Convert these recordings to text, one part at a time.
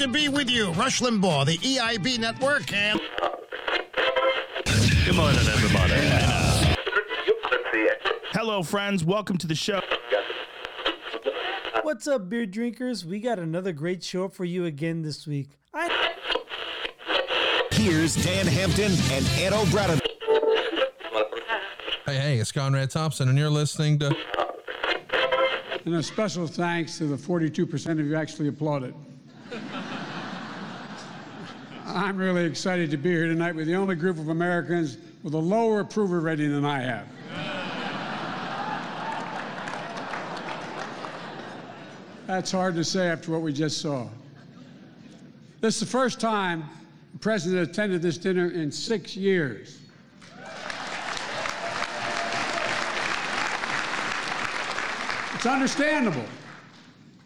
to be with you. Rush Limbaugh, the EIB Network, and. Good morning, everybody. Hello, friends. Welcome to the show. What's up, beer drinkers? We got another great show for you again this week. I Here's Dan Hampton and Ed O'Brien. Hey, hey, it's Conrad Thompson, and you're listening to. And a special thanks to the 42% of you actually applauded. I'm really excited to be here tonight with the only group of Americans with a lower approval rating than I have. That's hard to say after what we just saw. This is the first time the president attended this dinner in six years. It's understandable.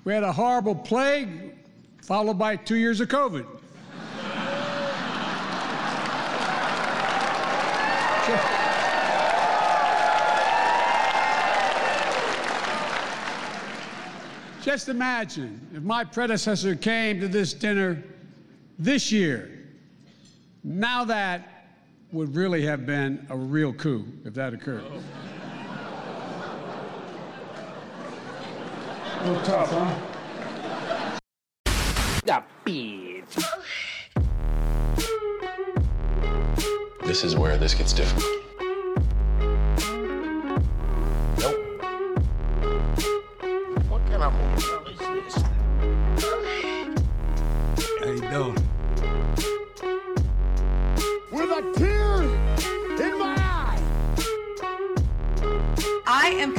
We had a horrible plague, followed by two years of COVID. Just imagine if my predecessor came to this dinner this year. Now that would really have been a real coup if that occurred. A little tough, huh? This is where this gets difficult.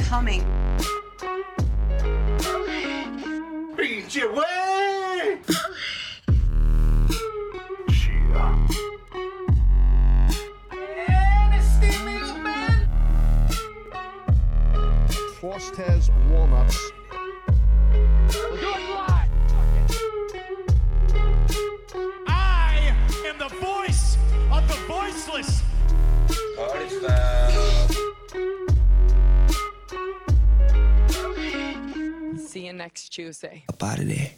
Coming. Tuesday. Up out of there.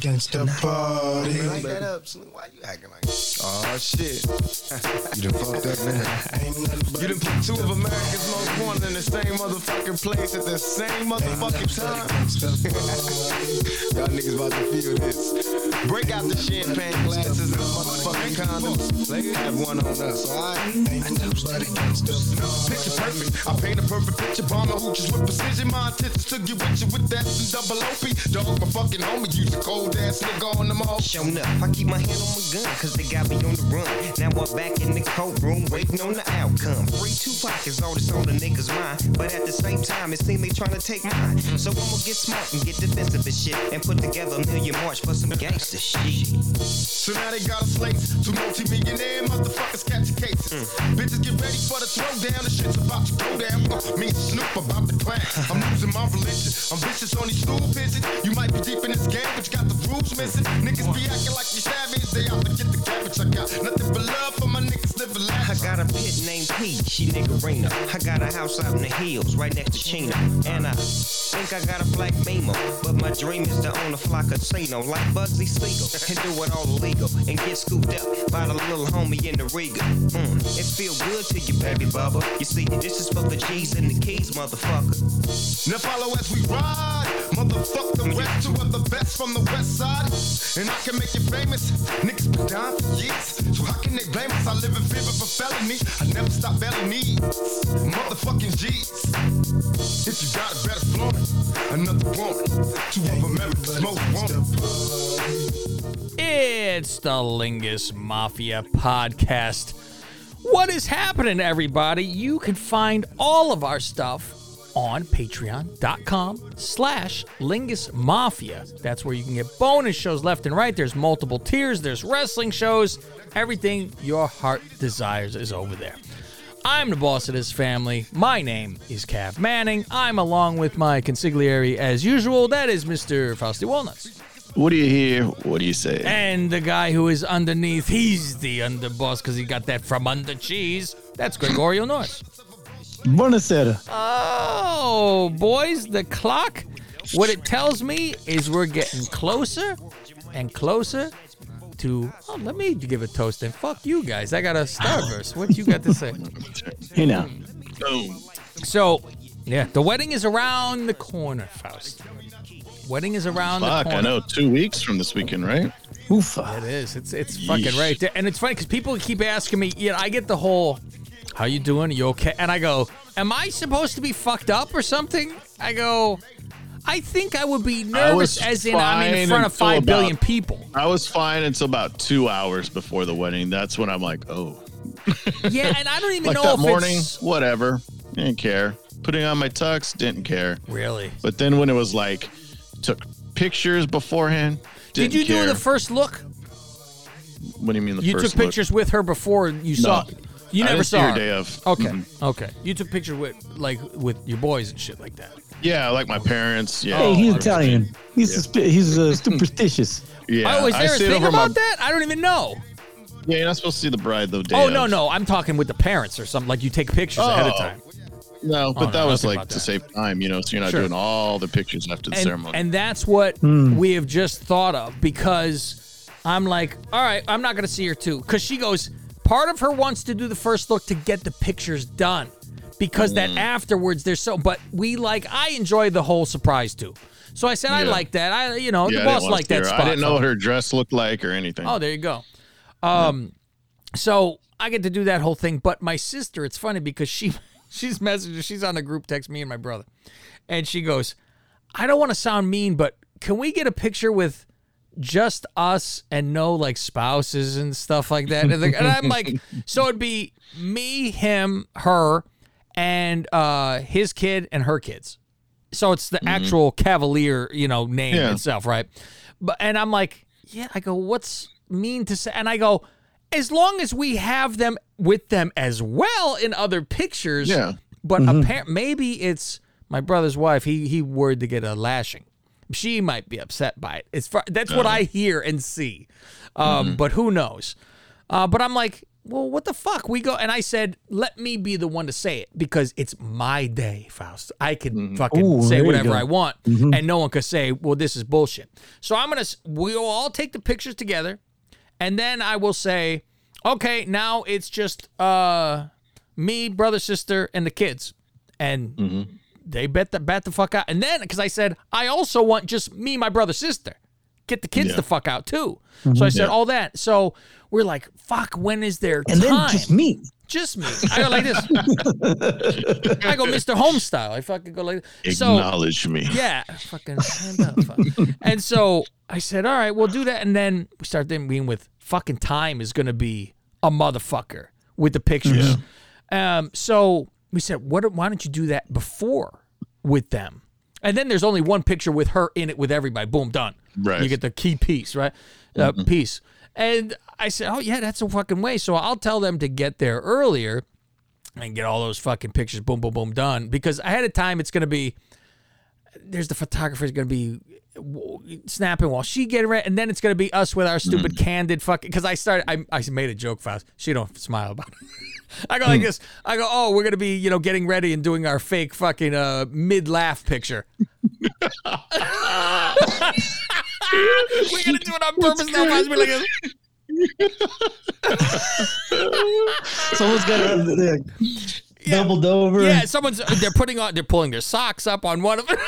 The party. Like that up. Slim. Why you acting like that? Oh, shit. you done fucked up now. Ain't nothing but You done put two of America's most wanted in the same motherfucking place at the same motherfucking time. Y'all niggas about to feel this. Break out the champagne glasses and motherfucking condoms. Ladies have one on us, alright? Ain't nothing but against the Picture perfect. I paint a perfect picture. Bomber hooches with precision. My intentions to get with you with that and double OP. Dog, my fucking homie. Use a cold ass nigga on them all. Shown up, I keep my hand on my gun, cause they got me on the run. Now I'm back in the courtroom, waiting on the outcome. Free two pockets, all this on the niggas' mind. But at the same time, it seems they trying to take mine. So I'ma get smart and get defensive and shit. And put together a million march for some gangster shit. So now they got a slates. Two multi-millionaire motherfuckers catching cases. Bitches get ready for the throwdown. The shit's about to go down. Uh, me and Snoop about to clash. I'm losing my religion. I'm vicious on these stool pigeons. You might be deep in this game, but you got the rules missing. Niggas be acting like you savage. They to get the cabbage. I got nothing but love for my niggas living I got a pit named P, she niggerina. I got a house out in the hills, right next to Chino. And I think I got a black Mimo. But my dream is to own a fly casino like Bugsy Siegel. And do it all illegal. And get scooped up by the little homie in the Riga. Mm, it feel good to you, baby bubba. You see, this is for the G's and the keys, motherfucker. Now follow as we ride. Motherfuck the rest, two of the best from the west side. And I can make you famous. Niggas been down for years. So how can they blame us? I live in fear of a felony. I never stop belly needs. Motherfucking G's. If you got it, better flaunt. Another. Two of. It's the Lingus Mafia podcast. What is happening, everybody? You can find all of our stuff on patreon.com slash lingus mafia that's where you can get bonus shows left and right there's multiple tiers there's wrestling shows everything your heart desires is over there i'm the boss of this family my name is cav manning i'm along with my consigliere as usual that is mr frosty walnuts What do you hear? What do you say? and the guy who is underneath, he's the underboss because he got that from under cheese. That's Gregorio Norris. Buonasera. Oh, boys, the clock What it tells me is we're getting closer and closer to. Oh, let me give a toast and fuck you guys. I got a starburst. What you got to say? Hey now. Boom. So, yeah, the wedding is around the corner, Faust. Wedding is around Fuck, the corner. I know. Two weeks from this weekend, right? Oofa. It is. It's it's fucking right there, and it's funny because people keep asking me. You know, I get the whole, "How you doing? Are you okay?" And I go, "Am I supposed to be fucked up or something?" I go, "I think I would be nervous, as in I'm in front of five billion about- people." I was fine until about two hours before the wedding. That's when I'm like, oh. Yeah, and I don't even like know that if morning, it's whatever. Didn't care. Putting on my tux, didn't care. really. But then when it was like, took pictures beforehand, Did you care. do the first look? What do you mean the You first took look? pictures with her before you saw. You never saw her day of. Okay, Mhm. okay. You took pictures with like with your boys and shit like that. Yeah, like my parents. Yeah. Hey, he's Oh, Italian. He's suspi- he's uh, superstitious. Yeah. oh, is I there a stayed thing over about my- that? I don't even know. Yeah, you're not supposed to see the bride though. Day Oh of. no, no, I'm talking with the parents or something. Like you take pictures ahead of Oh. time. No, but no, that was nothing like about to that. save time, you know. So you're not Sure. doing all the pictures after the and, ceremony. and that's what Hmm. we have just thought of because I'm like, all right, I'm not gonna see her too, because she goes. Part of her wants to do the first look to get the pictures done, because Hmm. that afterwards there's so. But we like, I enjoy the whole surprise too. So I said I like that. I, you know, yeah, the boss liked that spot. I didn't know what her dress looked like or anything. Oh, there you go. Um, so I get to do that whole thing, but my sister, it's funny because she she's messaging, she's on the group text me and my brother, and she goes, "I don't want to sound mean, but can we get a picture with just us and no like spouses and stuff like that?" And I'm like, so it'd be me, him, her, and uh his kid and her kids. So it's the actual Cavalier, you know, name Yeah. itself, right? But and I'm like, yeah. I go, what's mean to say? And I go, as long as we have them with them as well in other pictures. Yeah. But appar- maybe it's my brother's wife. He he worried to get a lashing. She might be upset by it. It's far, that's what I hear and see. Um, But who knows? Uh, but I'm like, well, what the fuck? We go and I said, let me be the one to say it because it's my day, Faust. I can mm-hmm. fucking Ooh, say whatever. I want, and no one could say, well, this is bullshit. So I'm gonna. We'll all take the pictures together, and then I will say, okay, now it's just uh me, brother, sister, and the kids, and mm-hmm. they bet the bat the fuck out. And then because I said I also want just me, my brother, sister, get the kids Yeah. the fuck out too. So I said all that. So we're like, fuck, when is there And time? then just me. Just me. I go like this. I go Mr. Home style. I fucking go like this. So Acknowledge me. yeah, fucking hand up. fuck. and so I said, all right, we'll do that. And then we start thinking with fucking time is going to be a motherfucker with the pictures. Um, so we said, what? Why don't you do that before with them? And then there's only one picture with her in it with everybody. Boom, done. Right. You get the key piece, right? Uh, Piece. And I said, oh yeah, that's a fucking way. So I'll tell them to get there earlier and get all those fucking pictures, boom, boom, boom, done. Because ahead of time, it's going to be there's the photographer's going to be snapping while she getting ready, and then it's going to be us with our stupid candid fucking. Because I started, I, I made a joke fast. She don't smile about it. I go like this. I go, oh, we're going to be, you know, getting ready and doing our fake fucking uh, mid laugh picture. we're going to do it on purpose. Now, watch me like this. Someone's got to like, doubled over. Yeah, someone's they're putting on they're pulling their socks up on one of them.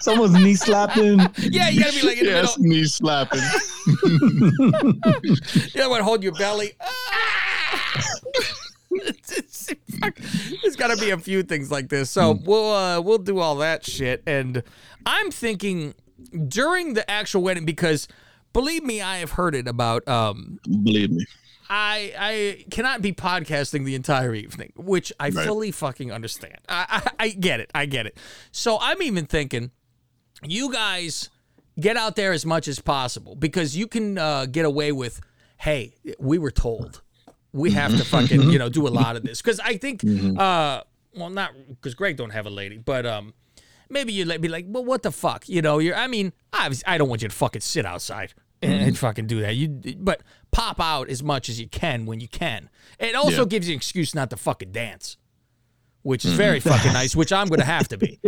Someone's knee slapping. yeah, you gotta be like in the Yes, middle. knee slapping. You know what? Hold your belly. Ah! It's- it's- fuck. There's got to be a few things like this. So we'll uh, we'll do all that shit. And I'm thinking during the actual wedding because believe me, I have heard it about. Um, Believe me. I I cannot be podcasting the entire evening, which I Right. fully fucking understand. I, I I get it. I get it. So I'm even thinking, you guys get out there as much as possible because you can uh, get away with, hey, we were told we have to fucking you know do a lot of this because I think uh well not because Greg don't have a lady but um maybe you'd be like well what the fuck you know you're I mean I I don't want you to fucking sit outside and, and mm-hmm. fucking do that you but pop out as much as you can when you can it also Yeah. gives you an excuse not to fucking dance which is mm-hmm. very fucking nice which I'm gonna have to be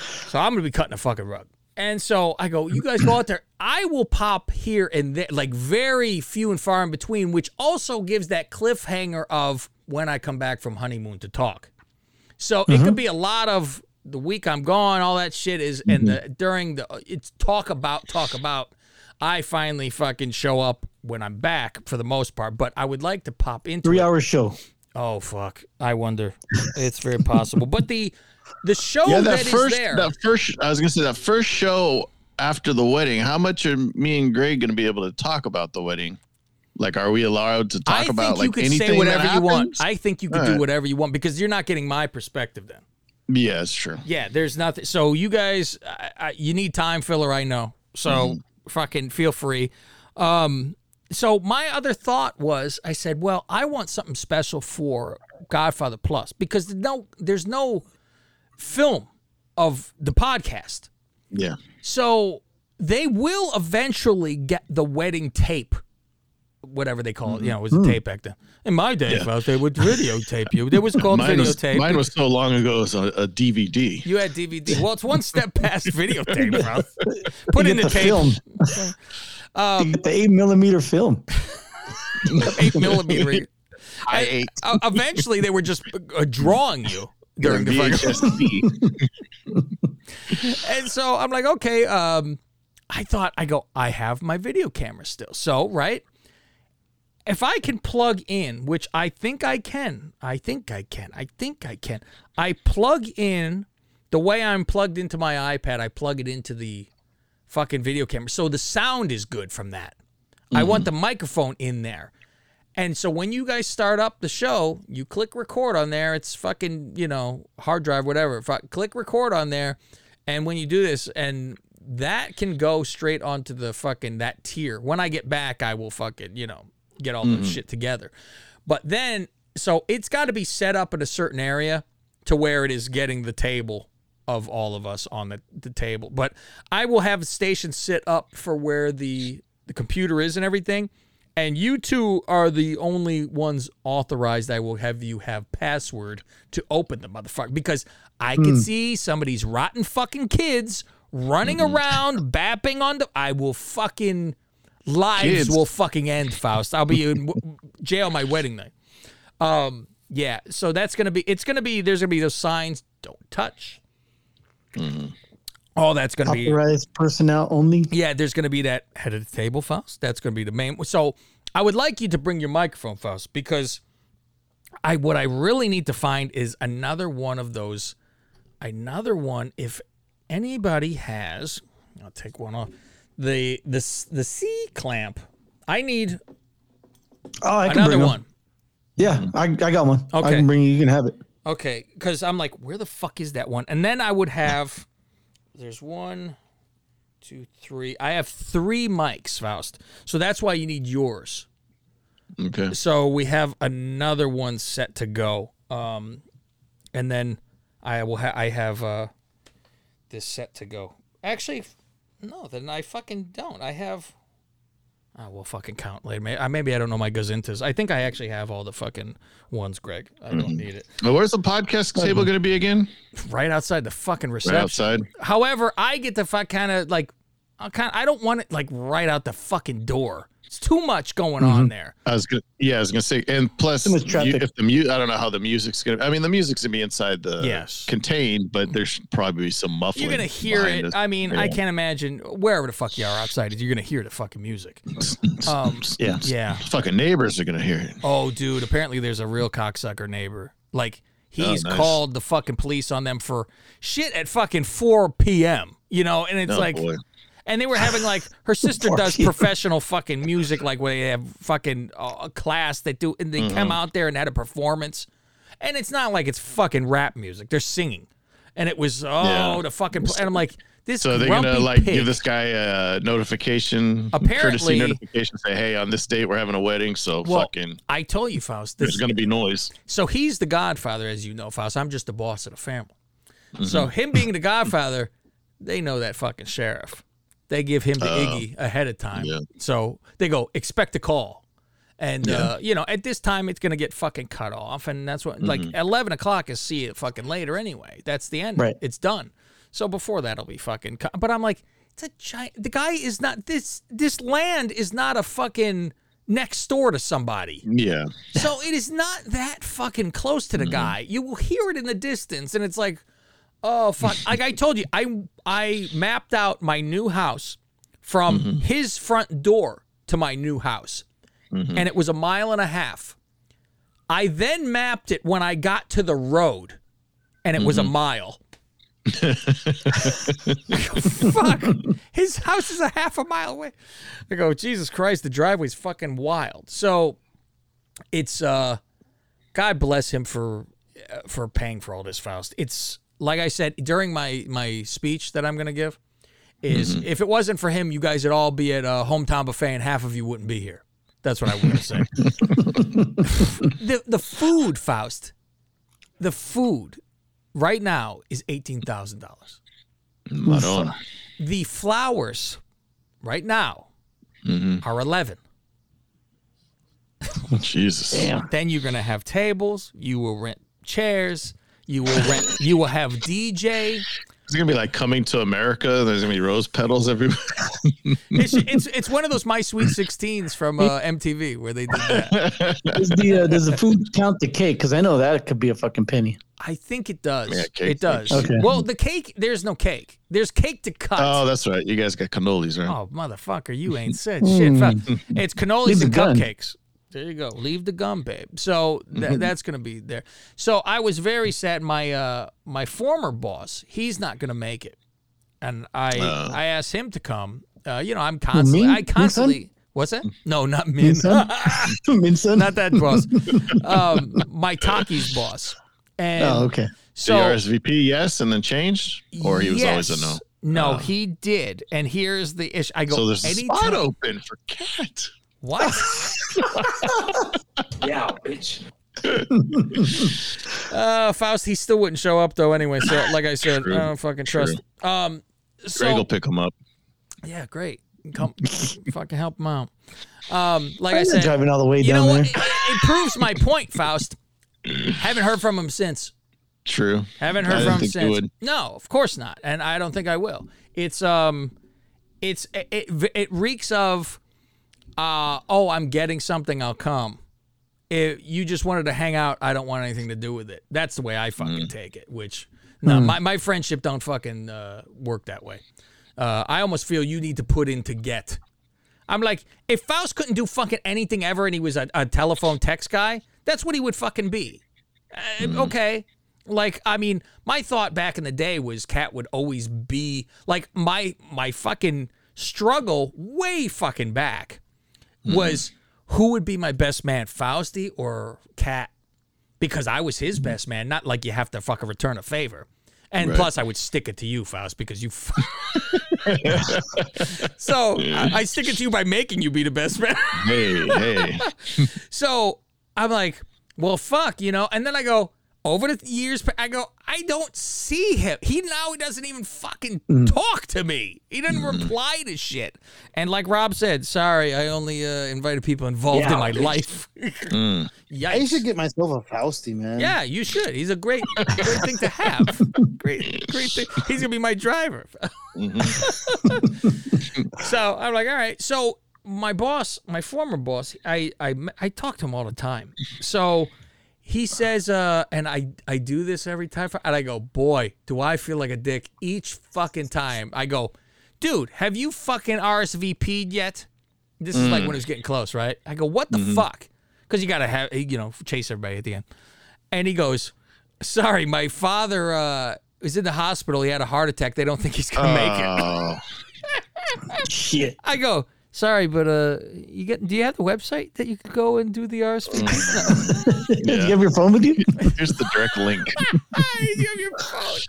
So I'm gonna be cutting a fucking rug. And so I go, you guys go out there. I will pop here and there, like very few and far in between, which also gives that cliffhanger of when I come back from honeymoon to talk. So it could mm-hmm. be a lot of the week I'm gone, all that shit is, and the during the it's talk about talk about. I finally fucking show up when I'm back for the most part, but I would like to pop into Three it. hour show. Oh fuck! I wonder. It's very possible, but the the show yeah, that that is first, there. that first, I was gonna say that first show after the wedding. How much are me and Greg gonna be able to talk about the wedding? Like, are we allowed to talk I think about you like anything say whatever that you want. I think you could All do right. whatever you want because you're not getting my perspective then. Yeah, it's true. Yeah, there's nothing. So you guys, I, I, you need time filler. I know. So Mm-hmm. Fucking feel free. Um, so my other thought was, I said, well, I want something special for Godfather Plus because there's no, there's no film of the podcast. Yeah. So they will eventually get the wedding tape, whatever they call it. You know, it was a tape back then. In my day, Mm-hmm. Yeah. Faust, they would videotape you. There was called Mine was, videotape. mine was so long ago. It was a, a DVD. You had DVD. Well, it's one step past videotape, bro. Put You in the, the tape. film. Um, the eight millimeter film. eight millimeter. I ate Uh, eventually, they were just uh, drawing you during the fucking. VHS And so I'm like, okay. Um, I thought I go. I have my video camera still. So right, if I can plug in, which I think I can, I think I can, I think I can. I plug in the way I'm plugged into my iPad. I plug it into the fucking video camera, so the sound is good from that. I want mm-hmm. the microphone in there. And so when you guys start up the show, you click record on there. It's fucking, you know, hard drive, whatever. Click record on there. And when you do this, and that can go straight onto the fucking that tier. When I get back, I will fucking, you know, get all the mm-hmm. shit together. But then, so it's got to be set up in a certain area to where it is getting the table of all of us on the, the table. But I will have a station sit up for where the the computer is and everything. And you two are the only ones authorized. I will have you have password to open the motherfucker because I can hmm. see somebody's rotten fucking kids running mm-hmm. around bapping on the. I will fucking lives Kids. will fucking end. Faust. I'll be in w- jail my wedding night. Um. Yeah. So that's gonna be. It's gonna be. There's gonna be those signs. Don't touch. All that's gonna be. Authorized personnel only. Yeah, there's going to be that head of the table, Faust. That's going to be the main. So I would like you to bring your microphone, Faust, because I what I really need to find is another one of those, another one. If anybody has, I'll take one off the the the C clamp. I need Oh, I can another bring 'em. one. Yeah, I, I got one. Okay, I can bring you. You can have it. Okay, because I'm like, where the fuck is that one? And then I would have. There's one, two, three. I have three mics, Faust. So that's why you need yours. Okay. So we have another one set to go. Um, and then I will. Ha- I have uh, this set to go. Actually, no. Then I fucking don't. I have. I will fucking count later. Maybe, maybe I don't know my gazintas. I think I actually have all the fucking ones, Greg. I don't mm-hmm. need it. Well, where's the podcast table going to be again? Right outside the fucking Right reception. outside. However, I get to fuck kind of like, I kind I don't want it like right out the fucking door. It's too much going on there. I was gonna, yeah, I was gonna say, and plus, you- if the mu, I don't know how the music's gonna. I mean, the music's gonna be inside the Yes. contained, but there's probably some muffling. You're gonna hear it. us. I mean, I can't imagine wherever the fuck you are outside. You're gonna hear the fucking music. Um, Yeah. yeah. Fucking neighbors are gonna hear it. Oh, dude. Apparently, there's a real cocksucker neighbor. Like he's Oh, nice. called the fucking police on them for shit at fucking 4 p.m. You know, and it's Oh, like. boy. And they were having like her sister does professional fucking music, like where they have fucking uh, a class that do, and they Mm-hmm. come out there and had a performance, and it's not like it's fucking rap music; they're singing, and it was oh Yeah. the fucking, and I'm like this. So they're gonna like pig. give this guy a notification, Apparently- courtesy notification, say, "Hey, on this date we're having a wedding, so Well, fucking I told you, Faust. there's gonna be noise." so he's the godfather, as you know, Faust. I'm just the boss of the family. So Mm-hmm. him being the godfather, they know that fucking sheriff. They give him the Iggy ahead of time. Yeah. So they go, expect a call. And, uh, you know, at this time, it's going to get fucking cut off. And that's what, like, Mm-hmm. 11 o'clock is see it fucking later anyway. That's the end. Right. It's done. So before that'll be fucking. co- But I'm like, it's a giant. The guy is not this. This land is not a fucking next door to somebody. Yeah. So it is not that fucking close to the guy. You will hear it in the distance, and it's like, oh fuck! like I told you, I I mapped out my new house from his front door to my new house, and it was a mile and a half. I then mapped it when I got to the road, and it was a mile. Fuck. His house is a half a mile away. I go, Jesus Christ, the driveway's fucking wild. So it's uh God bless him for uh, for paying for all this, Faust. It's like I said during my my speech that I'm gonna give, is mm-hmm. if it wasn't for him, you guys would all be at a hometown buffet and half of you wouldn't be here. That's what I want to say. the the food, Faust, the food right now is eighteen thousand dollars. Right. The flowers right now mm-hmm. are eleven. Oh, Jesus. Then you're gonna have tables. You will rent chairs. You will rent. You will have DJ. It's gonna be like coming to America. There's gonna be rose petals everywhere. It's it's, it's one of those My Sweet Sixteens from uh, MTV where they did that. Does the uh, does the food count the cake? Because I know that could be a fucking penny. I think it does. Yeah, cake- it does. Okay. Well, the cake. There's no cake. There's cake to cut. oh, that's right. You guys got cannolis, right? Oh, motherfucker, you ain't said shit. Fuck. It's cannolis Leave the and gun. cupcakes. There you go. Leave the gum, babe. So tha- that's gonna be there. So I was very sad. My uh my former boss, he's not gonna make it, and I Oh. I asked him to come. Uh, you know, I'm constantly Min- I Min constantly. What's that? No, not Min. Min Sun? Min Sun? not that boss. Um, my Taki's boss. And Oh, okay. so the RSVP, yes, and then changed, or he was always a no. No, Oh. he did. And here's the issue. I go. So there's a anytime- spot open for cat. What? Yeah, bitch. Uh, Faust, he still wouldn't show up though. Anyway, so like I said, True. I don't fucking trust. Um, so Greg will pick him up. yeah, great. Come, fucking help him out. Um, like I I'm said, driving all the way down there. It, it proves my point, Faust. Haven't heard from him since. True. Haven't I heard didn't from him think you since. would. No, of course not, and I don't think I will. It's um, it's it it, it reeks of, uh, oh, I'm getting something, I'll come. If you just wanted to hang out, I don't want anything to do with it. That's the way I fucking Mm. take it. Which no, my my friendship don't fucking uh, work that way. Uh, I almost feel you need to put in to get. I'm like, if Faust couldn't do fucking anything ever and he was a, a telephone text guy, that's what he would fucking be. Uh, Okay. Like, I mean, my thought back in the day was Cat would always be like my my fucking struggle way fucking back Mm-hmm. was who would be my best man, Fausty or Cat? Because I was his mm-hmm. best man, not like you have to fucking return a favor. And Right. plus, I would stick it to you, Faust, because you. F- so I, I stick it to you by making you be the best man. Hey, hey. So I'm like, well, fuck, you know. And then I go over the years. I go, I don't see him. He now he doesn't even fucking talk to me. He doesn't reply to shit. And like Rob said, sorry, I only uh, invited people involved Yeah, in my bitch. life. Mm. I should get myself a Fausty, man. Yeah, you should. He's a great, great thing to have. Great, great thing. He's gonna be my driver. so I'm like, all right. So my boss, my former boss, I I I talk to him all the time. So he says, uh, and I I do this every time, and I go, boy, do I feel like a dick each fucking time. I go, dude, have you fucking RSVP'd yet? This is like when it's getting close, right? I go, what the fuck? Because you gotta have, you know, chase everybody at the end. And he goes, sorry, my father uh, is in the hospital. He had a heart attack. They don't think he's gonna make it. Oh, Shit. I go, sorry, but uh, you get? Do you have the website that you could go and do the RSVP? Do mm. you have your phone with you? here's the direct link. you have your phone.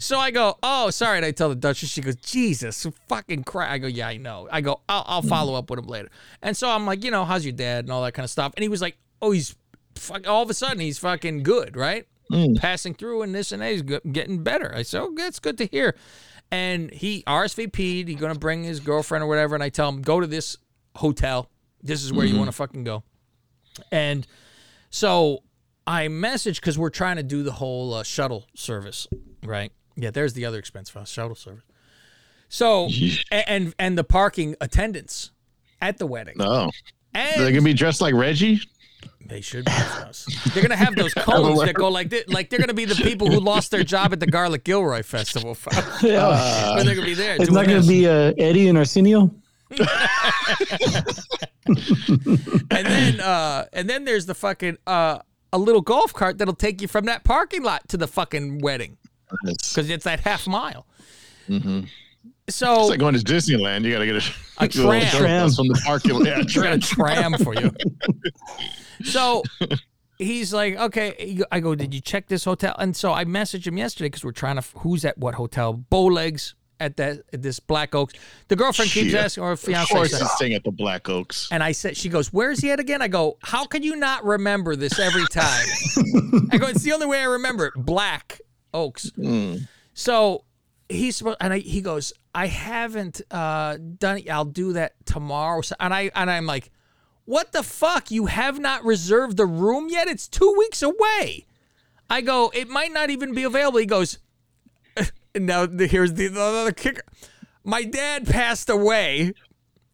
So I go, oh, sorry. And I tell the Duchess, she goes, Jesus, fucking crap. I go, yeah, I know. I go, I'll, I'll mm. follow up with him later. And so I'm like, you know, how's your dad and all that kind of stuff. And he was like, oh, he's fuck. All of a sudden, he's fucking good, right? Mm. Passing through and this and that, he's getting better. I said, oh, that's good to hear. And he RSVP'd. He's gonna bring his girlfriend or whatever. And I tell him, go to this hotel. This is where you want to fucking go. And so I messaged because we're trying to do the whole uh, shuttle service, right? Yeah, there's the other expense for shuttle service. So and and the parking attendants at the wedding. Oh, And They're gonna be dressed like Reggie. They should be us. They're gonna have those cones that go like this. Like they're gonna be the people who lost their job at the Garlic Gilroy Festival. Yeah. But they're gonna be there. It's not going this. to be uh, Eddie and Arsenio. and then uh and then there's the fucking uh a little golf cart that'll take you from that parking lot to the fucking wedding because it's that half mile. Mm-hmm. So It's like going to Disneyland. You got to get a, A little tram. shuttle from the parking lot. Yeah, I got a tram for you. So he's like, okay. I go, did you check this hotel? And so I messaged him yesterday because we're trying to, who's at what hotel? Bowlegs at that at this Black Oaks. The girlfriend keeps Shit. asking, or Of fiance. course, said- he's staying at the Black Oaks. and I said, she goes, where's he at again? I go, how can you not remember this every time? I go, it's the only way I remember it. Black Oaks. Hmm. So he's supposed, and I, he goes, I haven't uh, done it. I'll do that tomorrow. So, and I and I'm like, what the fuck? You have not reserved the room yet? It's two weeks away. I go, it might not even be available. He goes, now here's the, the other kicker. My dad passed away.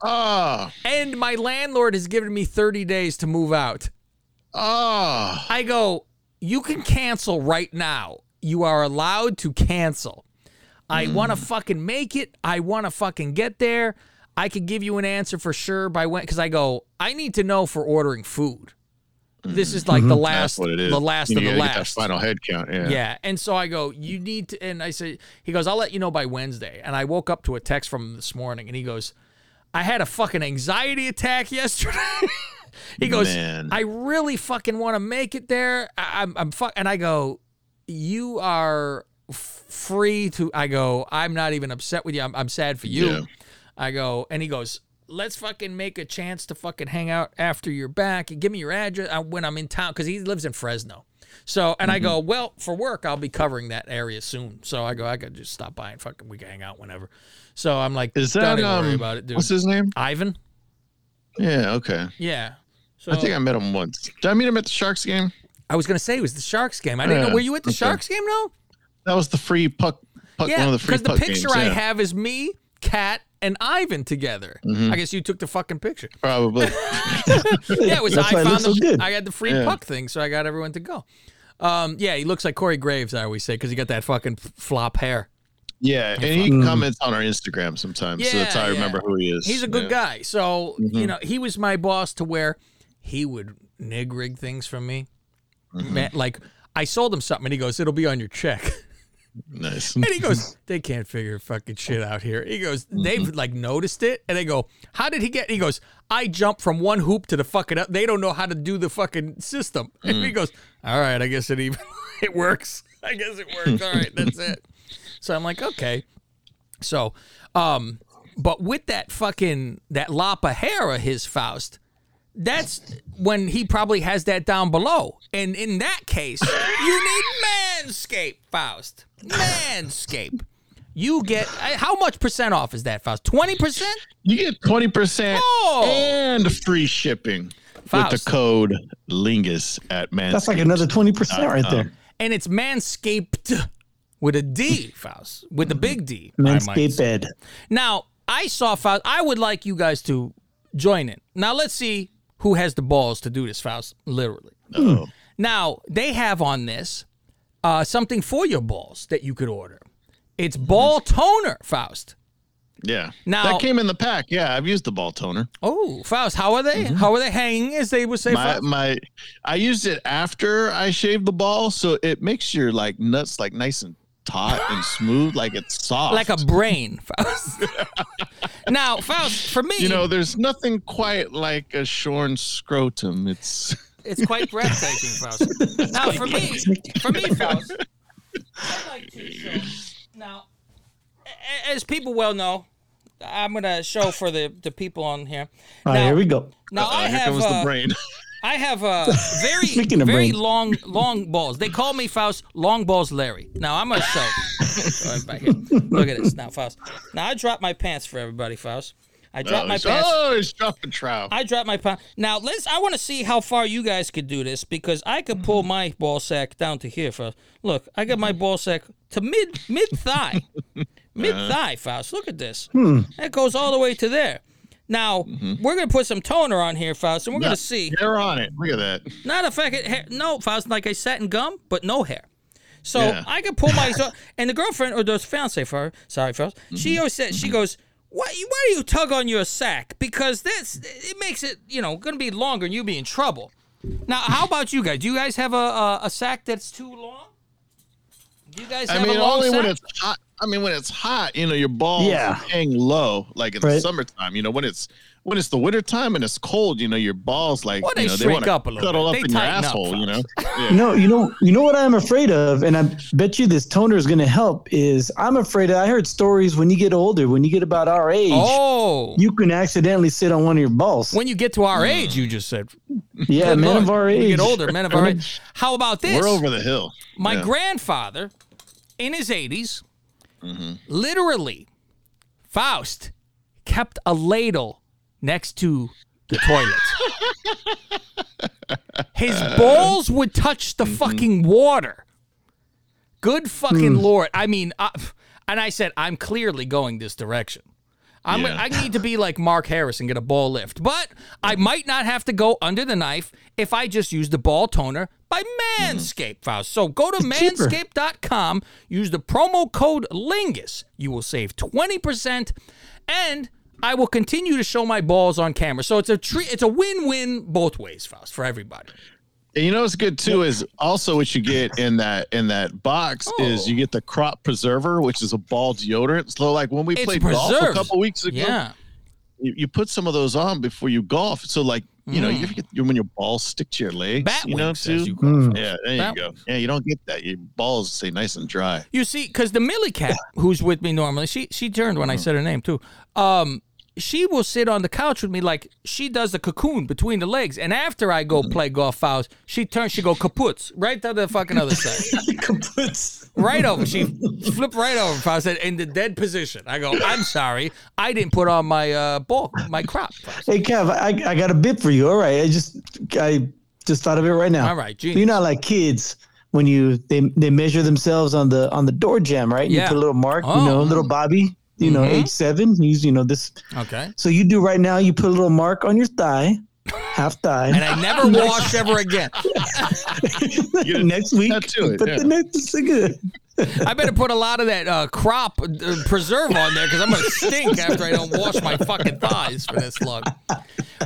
Ah. And my landlord has given me 30 days to move out. Ah. I go, you can cancel right now. You are allowed to cancel. I want to mm. fucking make it. I want to fucking get there. I could give you an answer for sure by when, because I go, I need to know for ordering food. This is like the mm-hmm. last, what it is. the last you of the gotta get that last. final head count. Yeah. Yeah. And so I go, you need to, and I say, he goes, I'll let you know by Wednesday. And I woke up to a text from him this morning and he goes, I had a fucking anxiety attack yesterday. he goes, Man. I really fucking want to make it there. I, I'm, I'm fuck, and I go, you are free to, I go, I'm not even upset with you. I'm, I'm sad for you. Yeah. I go, and he goes, let's fucking make a chance to fucking hang out after you're back and give me your address when I'm in town because he lives in Fresno. So, and I go, Mm-hmm. well, for work, I'll be covering that area soon. So I go, I could just stop by and fucking we can hang out whenever. So I'm like, Is don't that even worry um? about it, dude. What's his name? Ivan? Yeah. Okay. Yeah. So I think I met him once. Did I meet him at the Sharks game? I was gonna say it was the Sharks game. I didn't know. Yeah, Were you at the okay. Sharks game? No. That was the free puck. puck yeah, one of the free because the picture games, I have is me, Kat, and Ivan together. Mhm. I guess you took the fucking picture. Probably. yeah, it was. That's I found the, so good. I got the free Yeah. puck thing, so I got everyone to go. Um, yeah, he looks like Corey Graves. I always say because he got that fucking flop hair. Yeah, and he comments on our Instagram sometimes, so that's how I Yeah, remember who he is. He's a good Yeah. guy. So you Mhm. know, he was my boss to where he would nig rig things from me. Mm-hmm. Man, like I sold him something, and he goes, "It'll be on your check." Nice. And he goes, they can't figure fucking shit out here. He goes, Mm-hmm. they've like noticed it, and they go, how did he get? He goes, I jump from one hoop to the fucking. Up. They don't know how to do the fucking system. And Mm. he goes, all right, I guess it even it works. I guess it works. All right, that's it. So I'm like, okay. So, um, but with that fucking that lapa hair of his Faust, that's when he probably has that down below. And in that case, you need Manscaped, Faust. Manscaped. You get uh, how much percent off is that, Faust? Twenty percent. You get twenty percent Oh. and free shipping with the code Lingus at man. That's like another 20% right there. And it's Manscaped with a D, Faust, with the big D. might Manscaped Now, I saw Faust. I would like you guys to join in. Now, let's see who has the balls to do this, Faust, literally. Oh. Now, they have on this uh, something for your balls that you could order. It's ball toner, Faust. Yeah. Now- that came in the pack. Yeah, I've used the ball toner. Oh, Faust, how are they? How are they hanging, as they would say? My Faust? my, I used it after I shaved the ball, so it makes your like nuts like nice and taut and smooth, like it's soft, like a brain, Faust. now, Faust, for me, You know, there's nothing quite like a shorn scrotum. It's It's quite breathtaking, Faust. Now, for me, for me, Faust, I like to show. Now, as people well know, I'm gonna show for the the people on here. All right, here we go. Now I Uh, here have comes the uh, brain. I have uh, very Speaking of very brains. long long balls. They call me Faust Long Balls Larry. Now I'm gonna show. Right back here. Look at this now, Faust. Now I dropped my pants for everybody, Faust. I dropped oh, my he's- pants. Oh, he's dropping trout. I dropped my pants. Now let's. I want to see how far you guys could do this because I could pull mm-hmm. my ball sack down to here. For look, I got my ball sack to mid mid thigh, mid thigh. Faust, look at this. Hmm. That goes all the way to there. Now mm-hmm. we're gonna put some toner on here, Faust, and we're Yeah, gonna see. Hair on it. Look at that. Not a fucking hair. No, Faust, like I satin gum, but no hair. So Yeah. I can pull my and the girlfriend or the fiance for her, sorry, Faust. She mm-hmm. always said she goes, "Why? Why do you tug on your sack? Because that's it makes it you know gonna be longer and you'll be in trouble." Now, how about you guys? Do you guys have a a, a sack that's too long? Do you guys have I mean, a long only sack? when it's hot. I mean, when it's hot, you know, your balls Yeah. hang low, like in the summertime. You know, when it's when it's the wintertime and it's cold, you know, your balls like Well, they you know they shrink want to up a little cuddle bit. up They in your tighten up, asshole. You know, yeah. You know, you know, you know what I'm afraid of, and I bet you this toner is going to help. Is I'm afraid. I heard stories when you get older, when you get about our age, Oh, you can accidentally sit on one of your balls. when you get to our age, you just said. yeah, Good men Lord. of our age. you get older, men of our age. How about this? we're over the hill. My Yeah. grandfather, in his 80s, Mm-hmm. literally, Faust kept a ladle next to the toilet. his balls would touch the Mm-hmm. fucking water. Good fucking lord. I mean, uh, and I said, I'm clearly going this direction. I'm, Yeah. I need to be like Mark Harris and get a ball lift. But I might not have to go under the knife if I just use the ball toner by Manscaped, Faust. So go to manscaped.com, use the promo code LINGUS. You will save 20%, and I will continue to show my balls on camera. So it's a tre- it's a win-win both ways, Faust, for everybody. And you know what's good too is also what you get in that in that box is Oh. you get the crop preserver, which is a ball deodorant. So like when we It's played golf a couple weeks ago, Yeah. you, you put some of those on before you golf. So like you know you get when your balls stick to your legs, Mm. Bat you know wings, too. you call it. Yeah, there Bat you go. Yeah, you don't get that. Your balls stay nice and dry. You see, because the Millie cat, who's with me normally, she she turned when I said her name too. Um, she will sit on the couch with me like she does the cocoon between the legs, and after I go play golf Faust, she turns, she go kaputs right to the fucking other side, Kaputs. right over. She flip right over Faust in the dead position. I go, I'm sorry, I didn't put on my uh ball, my crop. Hey, Kev, I, I got a bit for you. All right, I just I just thought of it right now. All right, genius. You know, like kids when you they they measure themselves on the on the door jam, right? Yeah. You put a little mark. Oh. You know, little Bobby. You know, Mhm. age seven. He's you know this. Okay. So you do right now. You put a little mark on your thigh, half thigh. And I never wash ever again. next week. Tattoo it, put yeah. the next good. I better put a lot of that uh, crop uh, preserve on there because I'm gonna stink after I don't wash my fucking thighs for this long.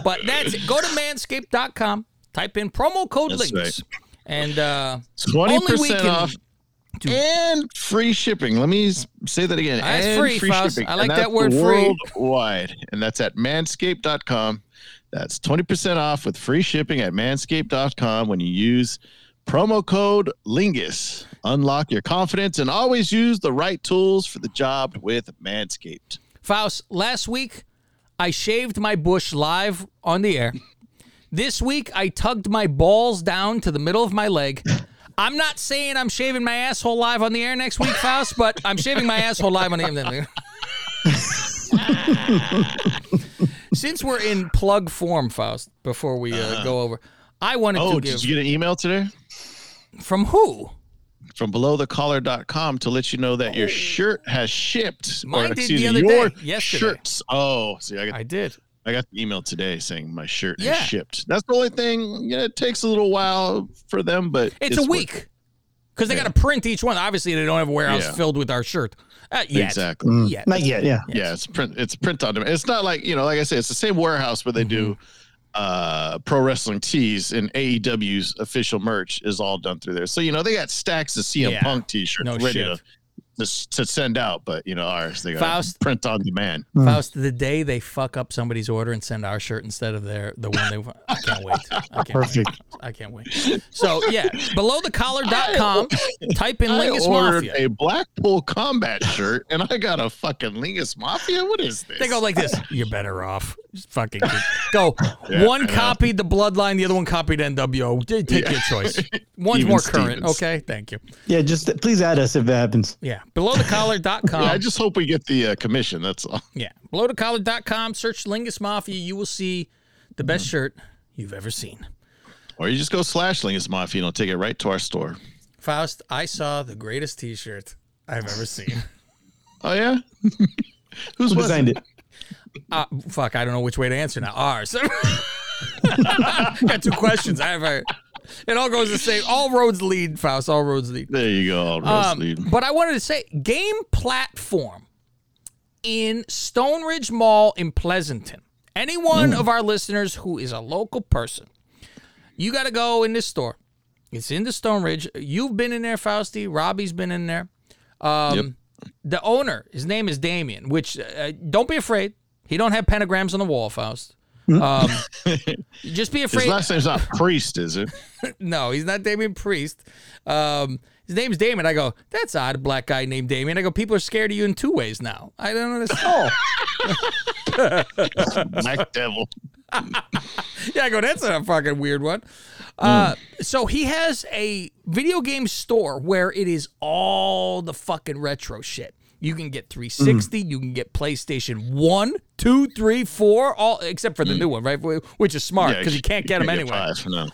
But that's it. Go to manscaped.com, type in promo code That's links, and uh, Twenty only we percent can off do- and free shipping. Let me say that again. That's and free, Faust. shipping. I like that word free. Worldwide, and that's at manscaped.com. That's twenty percent off with free shipping at manscaped.com when you use promo code Lingus. Unlock your confidence and always use the right tools for the job with Manscaped. Faust. Last week, I shaved my bush live on the air. This week, I tugged my balls down to the middle of my leg. I'm not saying I'm shaving my asshole live on the air next week, Faust, but I'm shaving my asshole live on the air. Since we're in plug form, Faust, before we uh, go over, I wanted Oh, to give Oh, did you get an email today? from who? From belowthecollar.com to let you know that your shirt has shipped. Mine or did the other your day, yesterday. shirts. Oh, see, I got I did. I got the email today saying my shirt Yeah. has shipped. That's the only thing. Yeah, it takes a little while for them, but It's, a week because they Yeah. got to print each one. Obviously, they don't have a warehouse Yeah. filled with our shirt uh, yet. Exactly. Mm, Yet. Not yet. Yeah. Yeah, it's print. It's print on demand. It's not like you know, like I said, it's the same warehouse where they do Mm-hmm. uh pro wrestling tees and AEW's official merch is all done through there. So you know they got stacks of CM Yeah. Punk t-shirts No ready shit. to, to to send out, but you know ours they got Faust- print on demand. Hmm. Faust, the day they fuck up somebody's order and send our shirt instead of their the one they I can't wait. I can't Perfect. Wait. I can't wait. So yeah, belowthecollar.com, type in I Lingus ordered Mafia. a Blackpool combat shirt and I got a fucking Lingus Mafia. What is this? They go like this. You're better off. Just fucking go. Yeah, one I know. copied the Bloodline, the other one copied NWO. Take Yeah. your choice. One's Even more current. Stevens. Okay, thank you. Yeah. Just please add us if it happens. Yeah, Belowthecollar.com. Yeah, I just hope we get the uh, commission. That's all. Yeah. Belowthecollar.com. Search Lingus Mafia. You will see the best shirt you've ever seen. Or you just go slash Lingus Mafia and it'll take it right to our store. Faust, I saw the greatest t shirt I've ever seen. Oh yeah. Who's Who designed it? Uh, fuck, I don't know which way to answer now. Ours. Got two questions. I have a. It all goes the same. All roads lead, Faust. All roads lead. There you go. All roads Um, lead. but I wanted to say game platform in Stoneridge Mall in Pleasanton. Anyone Mm. of our listeners who is a local person, you got to go in this store. It's in the Stoneridge. You've been in there, Fausti. Robbie's been in there. Um, Yep. The owner, his name is Damien. Which uh, don't be afraid. He don't have pentagrams on the wall, Faust. Um, just be afraid. His last name's not Priest, is it? no, he's not Damien Priest. Um, his name's Damon. I go, that's odd, a black guy named Damien. I go, people are scared of you in two ways now. I don't understand. Black Devil. yeah, I go, that's a fucking weird one. Uh, so he has a video game store where it is all the fucking retro shit. You can get 360, you can get PlayStation 1, 2, 3, 4, all except for the new one, right? Which is smart Yeah, because you can't get them can't anyway. Five, no.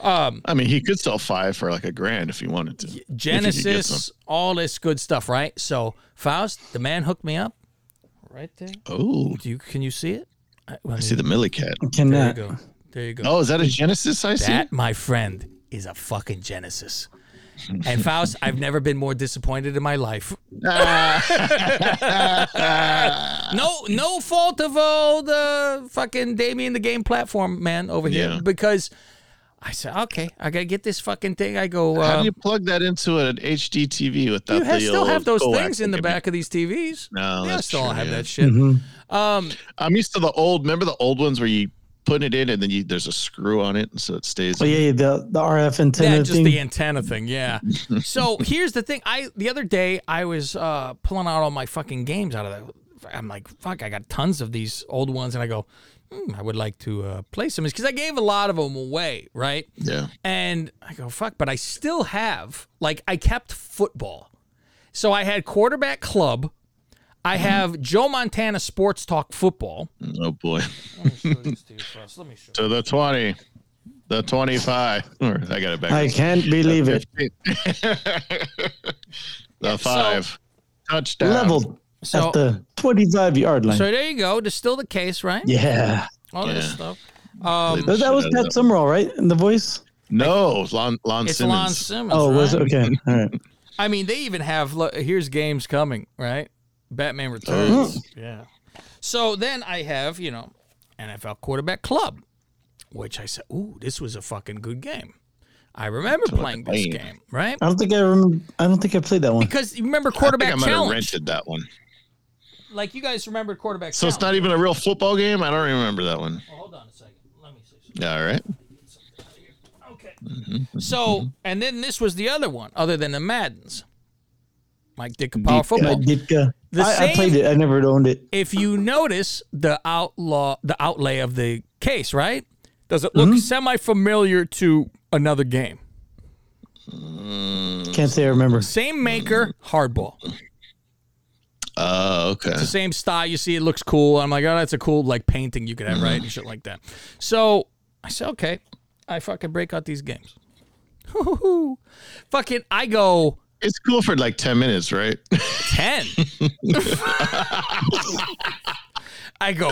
Um, I mean, he could sell five for like a grand if he wanted to. If he could get Genesis, all this good stuff, right? So Faust, the man hooked me up right there. Oh, Do you can you see it? I, I see the Millie Cat. There you go. There you go. Oh, is that a Genesis I see? That, my friend, is a fucking Genesis. And Faust, I've never been more disappointed in my life. no, no fault of all the fucking Damien the game platform man over here Yeah. because I said, okay, I gotta get this fucking thing. I go, How uh, do you plug that into an HD TV without you the have, still have those things in the that can be- back of these TVs. No, yeah, that's still true, have yeah. that shit. Mm-hmm. Um, I'm used to the old. Remember the old ones where you put it in and then you there's a screw on it so it stays. Oh yeah, yeah, the the RF antenna yeah, just thing. the antenna thing. Yeah. so here's the thing. I the other day I was uh, pulling out all my fucking games out of that. I'm like, fuck, I got tons of these old ones, and I go, hmm, I would like to uh, play some because I gave a lot of them away, right? Yeah. And I go, fuck, but I still have like I kept football, so I had quarterback club. I have Joe Montana Sports Talk football. Oh boy. Let me show this to you first. Let me show. To the twenty, the twenty-five. I got it back. I can't believe it. the five touchdown. Leveled So- at the 25 yard line. So there you go. That's still the case, right? yeah. All this stuff. Um, That, that was Pat Summerall, right? In the voice? No, Lon, Lon it's Simmons. Lon Simmons. Oh, was it? right? Okay. All right. I mean, they even have. look, Here's games coming, right? Batman uh-huh. Returns. Yeah. So then I have, you know, NFL Quarterback Club, which I said, ooh, this was a fucking good game. I remember playing this lame. game, right? I don't think I remember. I don't think I played that one. Because you remember I think Quarterback I might have rented that one. Like you guys remember Quarterback So Challenge. it's not even a real football game. I don't remember that one. Well, hold on a second. Let me see. Yeah, all right. Okay. Mm-hmm. So, and then this was the other one, other than the Maddens. Mike Ditka Power Uh, Football. Ditka. The I, I played it. I never owned it. if you notice the outlaw the outlay of the case, right? Does it look semi-familiar to another game? Can't say I remember. Same maker, hardball. Oh, okay. It's the same style. You see, it looks cool. I'm like, oh, that's a cool like painting you could have, right? And shit like that. So I said, okay, I fucking break out these games. fucking, I go It's cool for like ten minutes, right? ten. I go,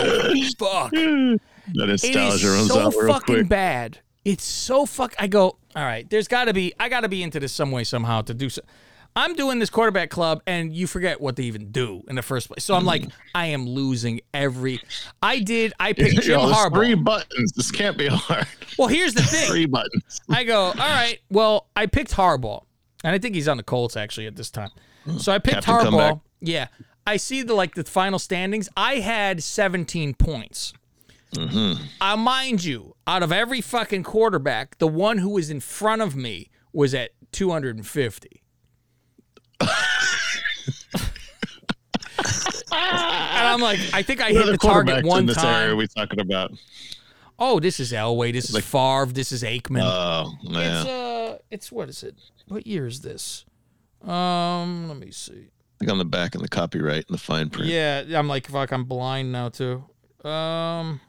fuck. the nostalgia runs so out real fucking quick. bad. It's so fuck. I go, all right. There's got to be. I got to be into this some way somehow to do so. I'm doing this quarterback club, and you forget what they even do in the first place. So I'm like, I am losing every. I did. I picked Jim Yo, there's three buttons. This can't be hard. Well, here's the thing. three buttons. I go, all right. Well, I picked Harbaugh, and I think he's on the Colts actually at this time. Hmm. So I picked Captain Comeback. Harbaugh. Yeah, I see the like the final standings. I had 17 points. I mind you, out of every fucking quarterback, the one who was in front of me was at 250. and I'm like, I think I What hit other the target one in this area time. are we talking about? Oh, this is Elway. This is Favre. This is Aikman. Oh, yeah. It's uh, it's what is it? What year is this? Um, let me see. Like on the back and the copyright and the fine print. Yeah, I'm like fuck. I'm blind now too. Um,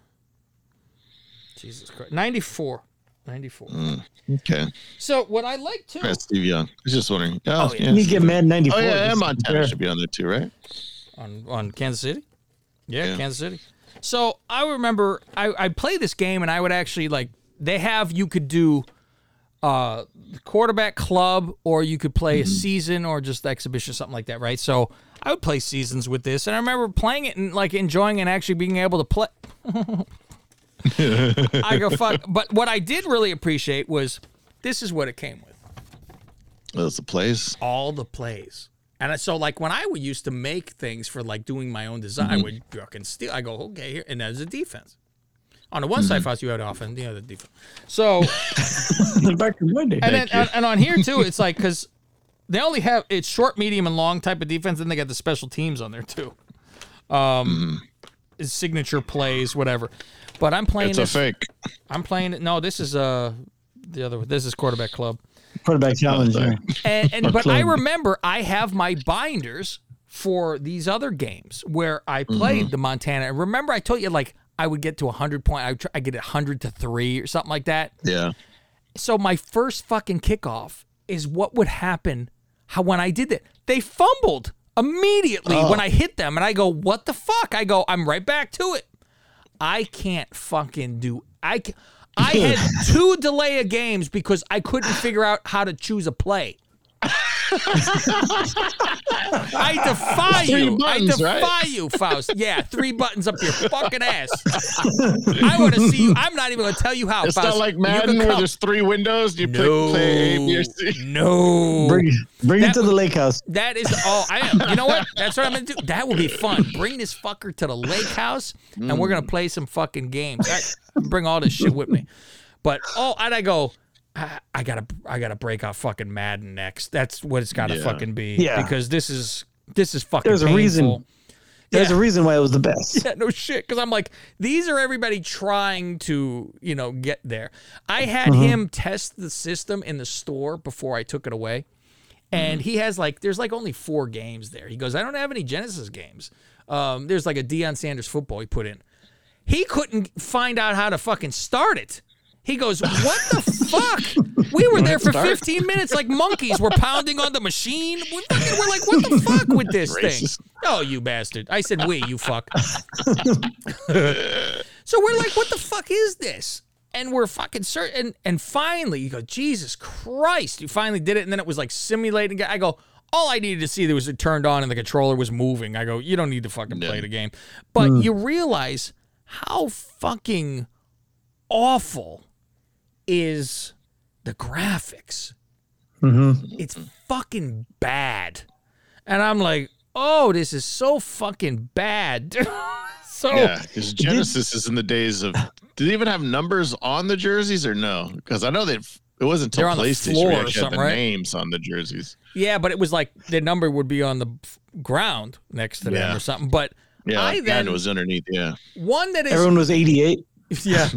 Jesus Christ, 94, 94. Mm, okay. So what I like too. That's Steve Young. I was just wondering. Oh, Oh, yeah. You get mad 94. Oh yeah, just Montana compare. should be on there too, right? on on Kansas City. Yeah, Yeah. Kansas City. So I remember I I play this game and I would actually like they have you could do uh quarterback club or you could play a season or just exhibition something like that, right? So I would play seasons with this and I remember playing it and like enjoying and actually being able to play I go fuck but what I did really appreciate was this is what it came with Those the plays. all the plays. And so, like, when I would used to make things for like doing my own design, I Mhm. would fucking steal. I go, okay, here, and there's a defense. On the one side, Faust, you had offense, the other defense. So, Back to my day. and then and, and on here too, it's like because they only have it's short, medium, and long type of defense, and they got the special teams on there too. Um, signature plays, whatever. But I'm playing. It's a fake. I'm playing it. No, this is uh the other. One. This is quarterback club. Quarterback challenge. and, and but I remember I have my binders for these other games where I played Mm-hmm. the Montana. And remember, I told you like I would get to hundred point. I would try, I get hundred to three or something like that. Yeah. So my first fucking kickoff is what would happen. How when I did that, they fumbled immediately Oh. when I hit them, and I go, "What the fuck?" I go, "I'm right back to it." I can't fucking do. I I had two delay of games because I couldn't figure out how to choose a play. I defy Three you. buttons, I defy right? you, Faust. Yeah, three buttons up your fucking ass. I want to see you. I'm not even going to tell you how. It's Faust. not like You Madden can where there's three windows. You pick No, play A, B, or C. no. Bring, bring That it to the lake house. That is all I am. You know what? That's what I'm gonna do. That will be fun. Bring this fucker to the lake house, and we're gonna mm. play some fucking games. I, bring all this shit with me. But oh, and I go. I, I gotta, I gotta break out fucking Madden next. That's what it's gotta Yeah. fucking be. Yeah. Because this is, this is fucking. There's a reason. There's Yeah. a reason why it was the best. Yeah, no shit. Because I'm like, these are everybody trying to, you know, get there. I had Uh-huh. him test the system in the store before I took it away. And he has like, there's like only four games there. He goes, I don't have any Genesis games. Um, there's like a Deion Sanders football he put in. He couldn't find out how to fucking start it. He goes, What the fuck? We were there for 15 minutes like monkeys. We're pounding on the machine. We're, fucking- we're like, What the fuck with this thing? Oh, you bastard. I said, We, you fuck. so we're like, What the fuck is this? And we're fucking certain. And, and finally, you go, Jesus Christ. You finally did it. And then it was like simulating. I go, all I needed to see there was it turned on and the controller was moving. I go, you don't need to fucking play the game. But hmm. you realize how fucking awful is the graphics. Mm-hmm. It's fucking bad. And I'm like, oh, this is so fucking bad. so Yeah, because Genesis is in the days of. Did they even have numbers on the jerseys or no? Because I know that it wasn't They're until on the PlayStation floor we or actually had something, the right? names on the jerseys. yeah, but it was like the number would be on the ground next to them Yeah. or something. But Yeah, I and then it was underneath. Yeah, one that is Everyone was 88. Yeah.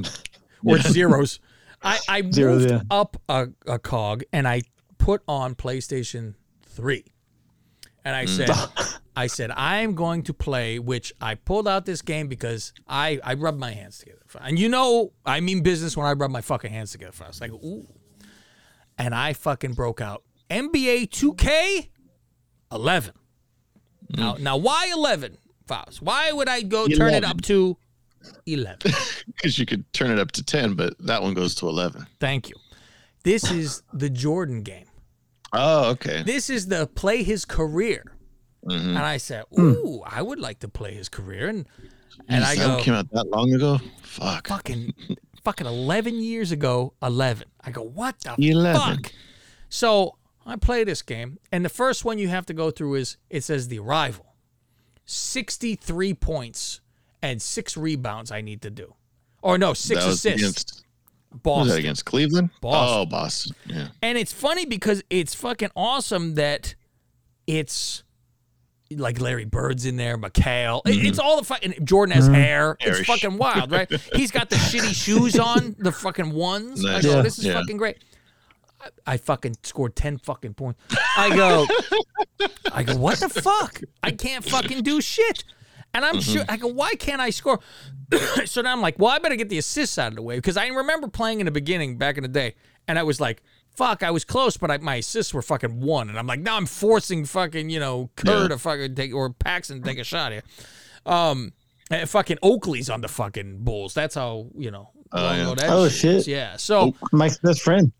or zeros. I, I moved yeah. up a, a cog and I put on PlayStation 3. And I said, I said, I'm going to play, which I pulled out this game because I, I rubbed my hands together. And you know, I mean business when I rub my fucking hands together. I was like, ooh. And I fucking broke out NBA 2K 11. Now, now why 11, Faust? Why would I go turn it up to 11? because you could turn it up to ten, but that one goes to eleven. Thank you. This is the Jordan game. Oh, okay. This is the play his career. Mhm. And I said, "Ooh, I would like to play his career." And and I Jeez, go, came out that long ago. Fuck. "Fucking, fucking eleven years ago, eleven. I go, "What the 11. fuck?" So I play this game, and the first one you have to go through is it says the arrival, sixty-three points and six rebounds. I need to do, or no, six that was assists. against. Who was that against Cleveland? Boston. Oh, Boston. Yeah. And it's funny because it's fucking awesome that it's like Larry Bird's in there, McHale. It- mm-hmm. It's all the fucking Jordan has mm-hmm. hair. It's Irish. fucking wild, right? He's got the shitty shoes on, the fucking ones. I go, Yeah. this is Yeah. fucking great. I, I fucking scored ten fucking points. I go, I go, what the fuck? I can't fucking do shit. And I'm sure, I go, why can't I score? so now I'm like, well, I better get the assists out of the way because I remember playing in the beginning back in the day, and I was like, fuck, I was close, but I, my assists were fucking one, and I'm like, now I'm forcing fucking you know Kerr Yeah. to fucking take or Paxson to take a shot here. Um, and fucking Oakley's on the fucking Bulls. That's how you know. Oh, yeah. ago that Oh, is. shit. Yeah. So. Mike's best friend.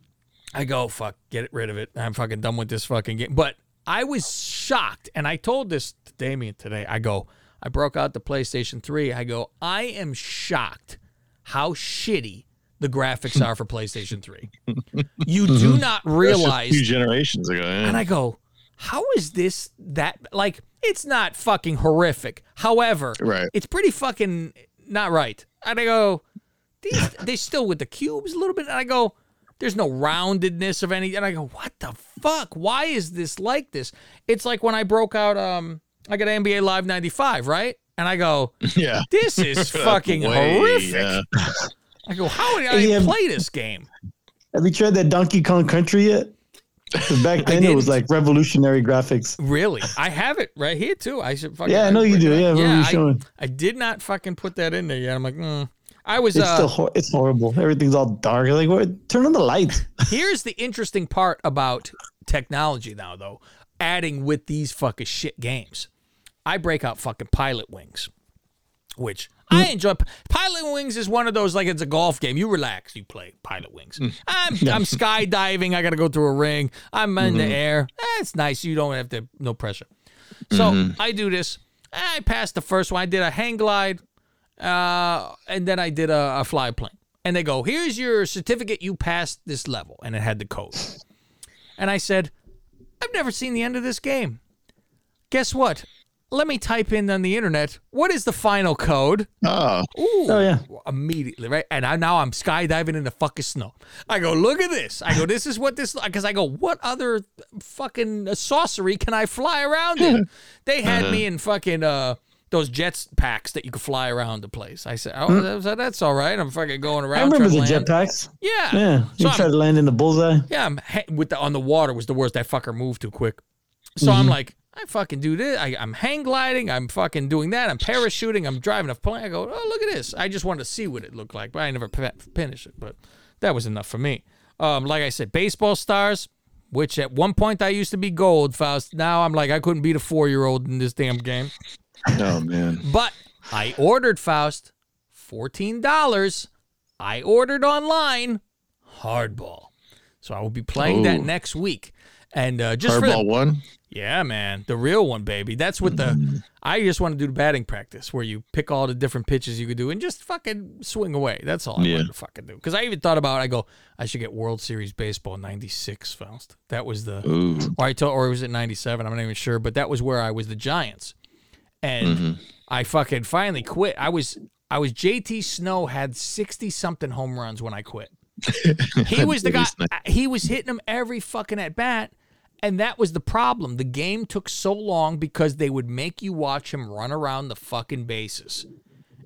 I go, fuck, get rid of it. I'm fucking done with this fucking game. But I was shocked, and I told this to Damien today. I go, I broke out the PlayStation 3. I go, I am shocked how shitty the graphics are for PlayStation 3. You do not realize. two generations ago. yeah. And I go, how is this that like it's not fucking horrific. However, Right. it's pretty fucking not right. And I go, these they still with the cubes a little bit. And I go, there's no roundedness of any. And I go, what the fuck? Why is this like this? It's like when I broke out um I got NBA Live 95, right? And I go, yeah. this is fucking Way, horrific. yeah. I go, how did I Yeah. play this game? Have you tried that Donkey Kong Country yet? 'Cause back then it was like revolutionary graphics. Really? I have it right here too. I should fucking. Yeah, I know you do. Yeah, what were you I, showing? I did not fucking put that in there yet. I'm like, mm. I was. It's uh, still hor- it's horrible. Everything's all dark. Like, what? Turn on the lights. Here's the interesting part about technology now, though. Adding with these fucking shit games, I break out fucking Pilot Wings, which I enjoy. Pilot Wings is one of those like it's a golf game. You relax, you play Pilot Wings. I'm I'm skydiving. I got to go through a ring. I'm in the air. Eh, it's nice. You don't have to no pressure. So I do this. I passed the first one. I did a hang glide, uh, and then I did a, a fly plane. And they go, "Here's your certificate. You passed this level," and it had the code. And I said, "I've never seen the end of this game. Guess what? Let me type in on the internet. What is the final code?" Oh. Ooh, Oh, yeah. immediately, right? And I, now I'm skydiving in the fucking snow. I go, look at this. I go, this is what this, because I go, what other fucking uh, sorcery can I fly around in? they had me uh-huh. in fucking, uh, those jets packs that you could fly around the place. I said, oh, that's, that's all right. I'm fucking going around. I remember the trying to land. jetpacks. Yeah. Yeah, you So tried to land in the bullseye. yeah, I'm ha- with the on the water was the worst. That fucker moved too quick. So Mm-hmm. I'm like, I fucking do this. I, I'm hang gliding. I'm fucking doing that. I'm parachuting. I'm driving a plane. I go, oh look at this. I just wanted to see what it looked like, but I never pe- finished it. But that was enough for me. Um, like I said, baseball stars, which at one point I used to be gold, Faust. Now I'm like I couldn't beat a four year old in this damn game. Oh man. But I ordered Faust, fourteen dollars. I ordered online, hardball. So I will be playing that next week. And uh, just for Hardball the, one. yeah, man, the real one, baby. That's what the. I just want to do the batting practice where you pick all the different pitches you could do and just fucking swing away. That's all I Yeah. wanted to fucking do. Because I even thought about. I go, I should get World Series baseball '96, Faust. That was the. Ooh. Or I told, or was it '97? I'm not even sure. But that was where I was the Giants, and mm-hmm. I fucking finally quit. I was. I was JT Snow had sixty something home runs when I quit. He was the guy. He was hitting them every fucking at bat, and that was the problem. The game took so long because they would make you watch him run around the fucking bases,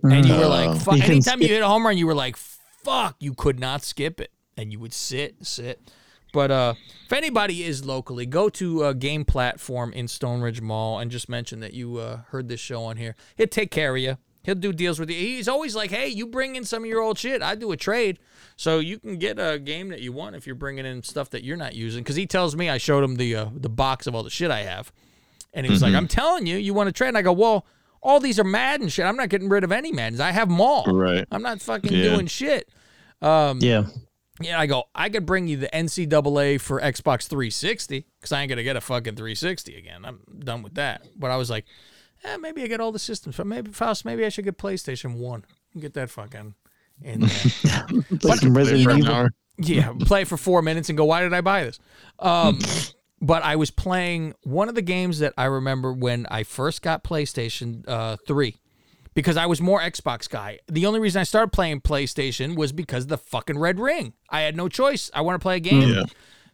and you were like, Oh. fuck. You can Anytime you hit a home run, you were like, fuck. You could not skip it, and you would sit, sit. But uh, if anybody is locally, go to uh, Game Platform in Stoneridge Mall and just mention that you uh, heard this show on here. He'll take care of you. He'll do deals with you. He's always like, "Hey, you bring in some of your old shit. I do a trade, so you can get a game that you want if you're bringing in stuff that you're not using." Because he tells me I showed him the uh, the box of all the shit I have, and he was like, "I'm telling you, you want to trade?" And I go, "Well, all these are Madden shit. I'm not getting rid of any Maddens. I have them all. Right. I'm not fucking Yeah. doing shit." Um, Yeah. Yeah, I go, I could bring you the NCAA for Xbox 360 because I ain't going to get a fucking 360 again. I'm done with that. But I was like, eh, maybe I get all the systems. But maybe, Faust, maybe I should get PlayStation 1 and get that fucking in there. Play some Resident Evil. yeah, play for four minutes and go, why did I buy this? Um, but I was playing one of the games that I remember when I first got PlayStation uh, 3 because I was more Xbox guy. The only reason I started playing PlayStation was because of the fucking Red Ring. I had no choice. I want to play a game. Yeah.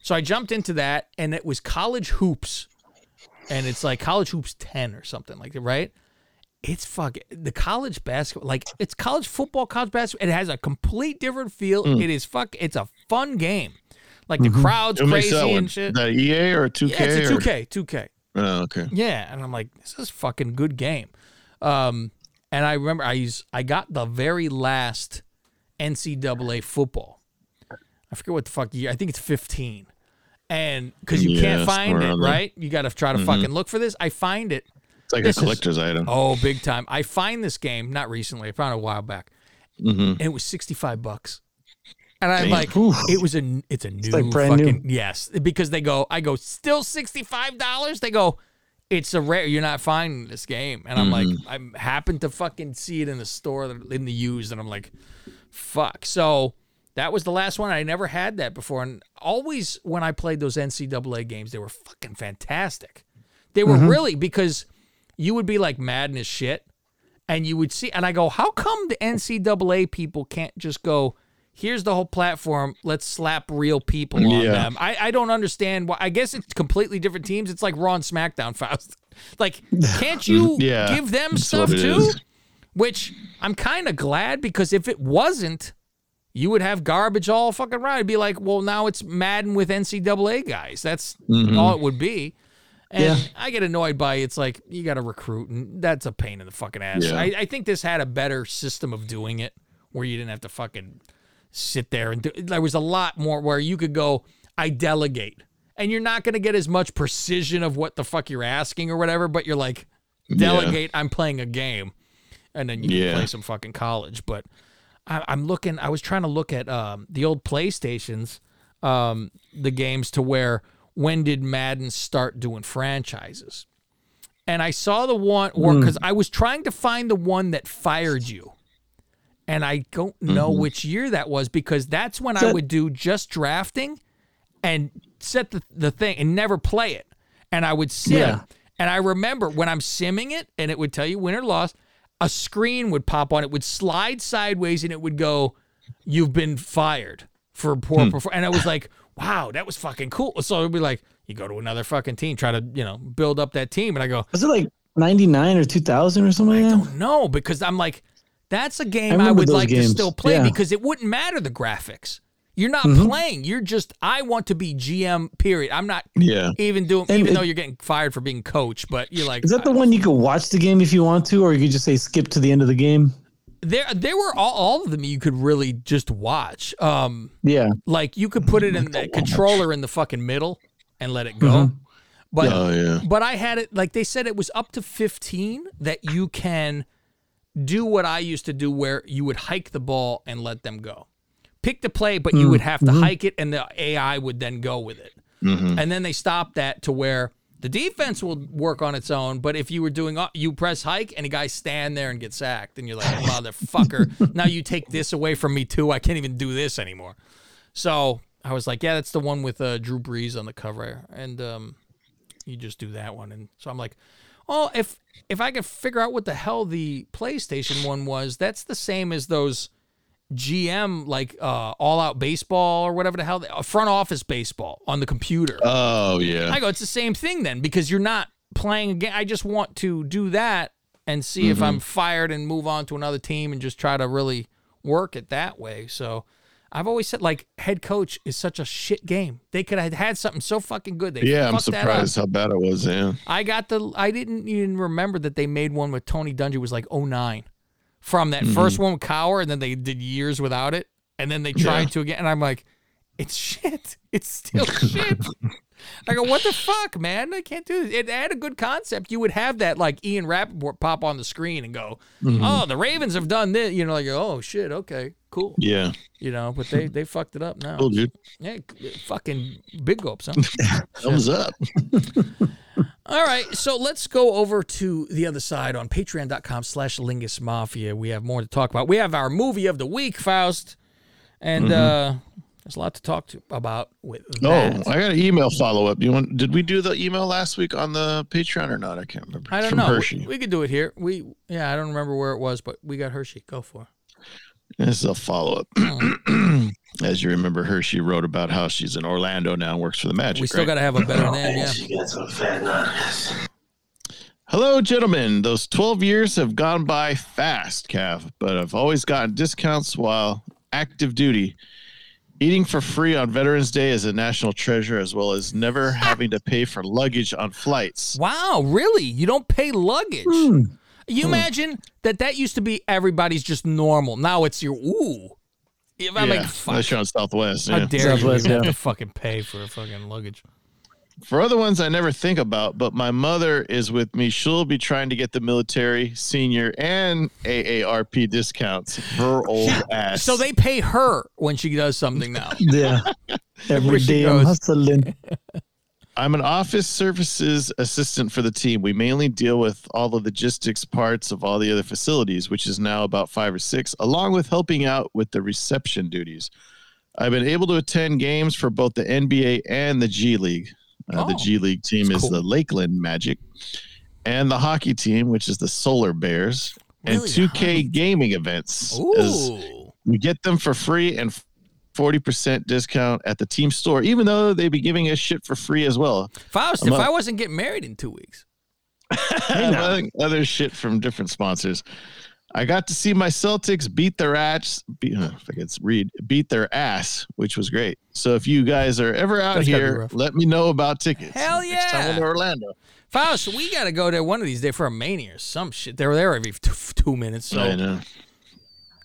So I jumped into that and it was College Hoops. And it's like College Hoops 10 or something like that, right? It's fucking the college basketball, like it's college football, college basketball. It has a complete different feel. Mm. It is fuck. It's a fun game. Like the crowd's Who makes crazy and shit. That EA or 2K? Yeah, it's a 2K, 2K. Oh, okay. Yeah, and I'm like, this is fucking good game. Um, and I remember I used I got the very last NCAA football. I forget what the fuck year. I think it's 15. And because you Yeah, can't find it, right? You got to try to Mhm. fucking look for this. I find it. It's like This a is- collector's item. Oh, big time. I find this game not recently. I found it a while back, Mhm. and it was 65 bucks. And I'm Damn. like, it was a it's a new like brand new. yes because they go I go still sixty five dollars they go it's a rare you're not finding this game. And I'm like Mm-hmm. I happened to fucking see it in the store that- in the used and I'm like fuck. So that was the last one. I never had that before. And always when I played those NCAA games they were fucking fantastic. They were Mm-hmm. really because you would be like mad as shit and you would see and I go, how come the NCAA people can't just go, here's the whole platform, let's slap real people on Yeah. them. I, I don't understand why I guess it's completely different teams. It's like Raw and SmackDown Faust. Like, can't you Yeah, give them stuff too? is. Which I'm kind of glad because if it wasn't, you would have garbage all fucking right. It'd be like, well, now it's Madden with NCAA guys. That's Mhm. all it would be. And Yeah. I get annoyed by it's like you got to recruit, and that's a pain in the fucking ass. I, I think this had a better system of doing it where you didn't have to fucking sit there and do. There was a lot more where you could go, I delegate, and you're not going to get as much precision of what the fuck you're asking or whatever, but you're like, delegate, I'm playing a game, and then you can play some fucking college. But I, I'm looking. I was trying to look at um, the old PlayStations, um, the games to where when did Madden start doing franchises? And I saw the one, or because I was trying to find the one that fired you, and I don't know mm-hmm. which year that was because that's when I would do just drafting and set the, the thing and never play it. And I would sim. Yeah. And I remember when I'm simming it and it would tell you win or loss, a screen would pop on. It would slide sideways and it would go, You've been fired for poor hmm. performance. And I was like, Wow, that was fucking cool. So it would be like, You go to another fucking team, try to, you know, build up that team. And I go, Was it like 99 or 2000 or something I like that? No, because I'm like, that's a game I, remember would those like to still play Yeah. because it wouldn't matter the graphics. You're not Mhm. playing. You're just. I want to be GM. Period. I'm not Yeah. even doing. And even it- though you're getting fired for being coach, but you're like. Is that the one you could watch the game if you want to, or you could just say skip to the end of the game? there, there were all, all of them you could really just watch. Um, Yeah. like you could put it in the controller in the fucking middle and let it go. Mhm. But Oh, yeah. but I had it like they said it was up to 15 that you can do what I used to do where you would hike the ball and let them go. Pick the play, but you would have to hike it and the AI would then go with it. And then they stopped that to where the defense will work on its own, but if you were doing you press hike and a guy stand there and get sacked, and you're like, motherfucker, now you take this away from me too. I can't even do this anymore. So I was like, yeah, that's the one with uh, Drew Brees on the cover, and um, you just do that one. And so I'm like, oh, if if I could figure out what the hell the PlayStation one was, that's the same as those GM like uh, all out baseball or whatever the hell, uh, front office baseball on the computer. Oh yeah. I go, it's the same thing then because you're not playing again. I just want to do that and see if I'm fired and move on to another team and just try to really work it that way. So I've always said like head coach is such a shit game. They could have had something so fucking good. They yeah, I'm fucked that up. surprised how bad it was. Yeah. I got the. I didn't even remember that they made one with Tony Dungy was like 09 from that mm-hmm. first one with Cowher, and then they did years without it, and then they tried Yeah. to again, and I'm like, it's shit. It's still shit. I go, what the fuck, man? I can't do this. It had a good concept. You would have that like Ian Rapoport pop on the screen and go, oh, the Ravens have done this. You know, like, oh shit, okay, cool. Yeah. You know, but they they fucked it up now. Cool, dude. Yeah, fucking big gulps, huh? Thumbs up. All right, so let's go over to the other side on patreon.com slash lingus mafia. We have more to talk about. We have our movie of the week, Faust, and uh, there's a lot to talk to about with Oh. I got an email follow up. You want? Did we do the email last week on the Patreon or not? I can't remember. I don't from know. Hershey. We, we could do it here. We yeah, I don't remember where it was, but we got Hershey. Go for it. This is a follow up. As you remember, Hershey wrote about how she's in Orlando now and works for the Magic. We still right? got to have a better name. Yeah. She got some fat nuts. Hello, gentlemen. Those 12 years have gone by fast, Cav, but I've always gotten discounts while active duty. Eating for free on Veterans Day is a national treasure, as well as never having to pay for luggage on flights. Wow, really? You don't pay luggage? Hmm. You imagine that that used to be everybody's just normal. Now it's your ooh. If I'm yeah, like, fuck, unless you're on Southwest. how yeah. dare Southwest, you even yeah. have to fucking pay for a fucking luggage? For other ones, I never think about, but my mother is with me. She'll be trying to get the military, senior, and AARP discounts. Her old ass. So they pay her when she does something now. Yeah. Every Where she day I'm hustling. I'm an office services assistant for the team. We mainly deal with all the logistics parts of all the other facilities, which is now about five or six, along with helping out with the reception duties. I've been able to attend games for both the NBA and the G League. Uh, The Oh, G League team is cool. the Lakeland Magic, and the hockey team, which is the Solar Bears, Really? and 2K gaming events. we get them for free and 40% discount at the team store, even though they'd be giving us shit for free as well. Faust, I'm if. I wasn't getting married in two weeks. other shit from different sponsors. I got to see my Celtics beat their ass. Beat, if I could read, beat their ass, which was great. So if you guys are ever out That's here, let me know about tickets. Hell Next time I'm yeah. in Orlando. Faust, we got to go to one of these days for a mania or some shit. They're there every t- two minutes. So I know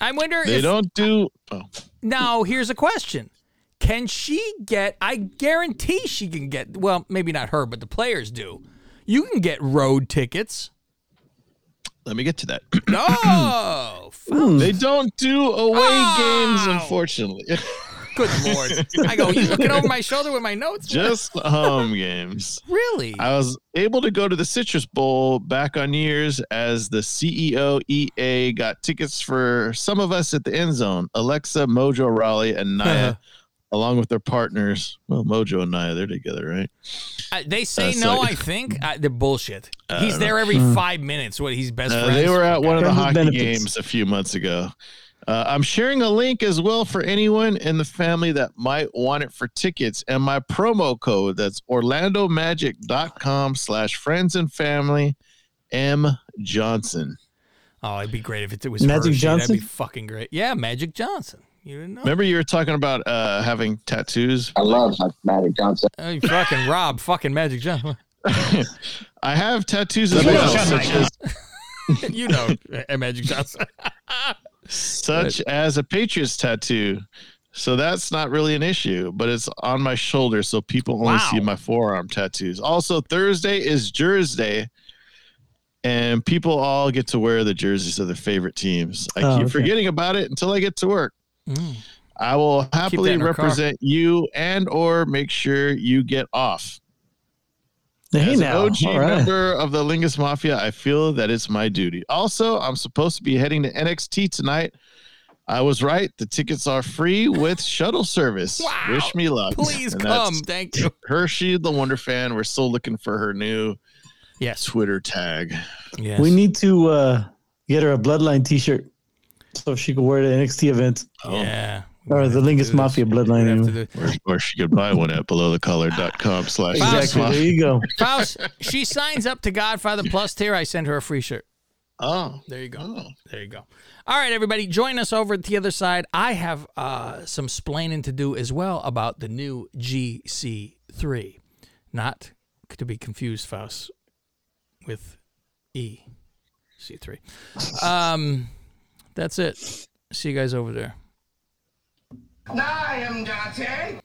I wonder they if don't do. Oh, Now, here's a question. Can she get, I guarantee she can get, well, maybe not her, but the players do. You can get road tickets. Let me get to that. No. They don't do away Oh. games, unfortunately. Good Lord. I go, you looking over my shoulder with my notes? Just home games. really? I was able to go to the Citrus Bowl back on Year's as the CEO EA got tickets for some of us at the end zone. Alexa, Mojo, Raleigh, and Naya, uh-huh. Along with their partners. Well, Mojo and Naya, they're together, right? Uh, they say Uh, no, so- I think. Uh, they're bullshit. I He's there know. every five minutes. What, he's best Uh, friends? they were at one of the hockey benefits. games a few months ago. Uh, I'm sharing a link as well for anyone in the family that might want it for tickets. And my promo code that's orlandomagic.com slash friends and family M Johnson. Oh, it'd be great if it, was Magic Hershey. That'd Johnson? be fucking great. Yeah, Magic Johnson. You didn't know? Remember you were talking about uh, having tattoos? I love Magic Johnson. Oh, you fucking Rob, fucking Magic Johnson. I have tattoos as well, such as, you know, uh, Magic Johnson. such as a Patriots tattoo. So that's not really an issue, but it's on my shoulder, so people only Wow. see my forearm tattoos. Also, Thursday is Jersey Day, and people all get to wear the jerseys of their favorite teams. I Oh, keep okay. forgetting about it until I get to work. Mm. I will happily in our car. represent you and or make sure you get off. Hey As now. an OG All right. member of the Lingus Mafia, I feel that it's my duty. Also, I'm supposed to be heading to NXT tonight. I was right. The tickets are free with shuttle service. Wow. Wish me luck. Please And come. Thank you. Hershey, the Wonder Fan. We're still looking for her new Yes. Twitter tag. Yes. We need to uh, get her a Bloodline T-shirt so she could wear it at NXT events. Yeah. Or the Lingus Mafia Bloodline. Have to anyway. do- Or, or she could buy one at belowthecollar.com slash Exactly. There you go. Faust, she signs up to Godfather Plus tier. I send her a free shirt. Oh. There you go. Oh. There you go. All right, everybody, join us over at the other side. I have uh, some splaining to do as well about the new GC3. Not to be confused, Faust, with E C3. Um, that's it. See you guys over there. I am Johnson.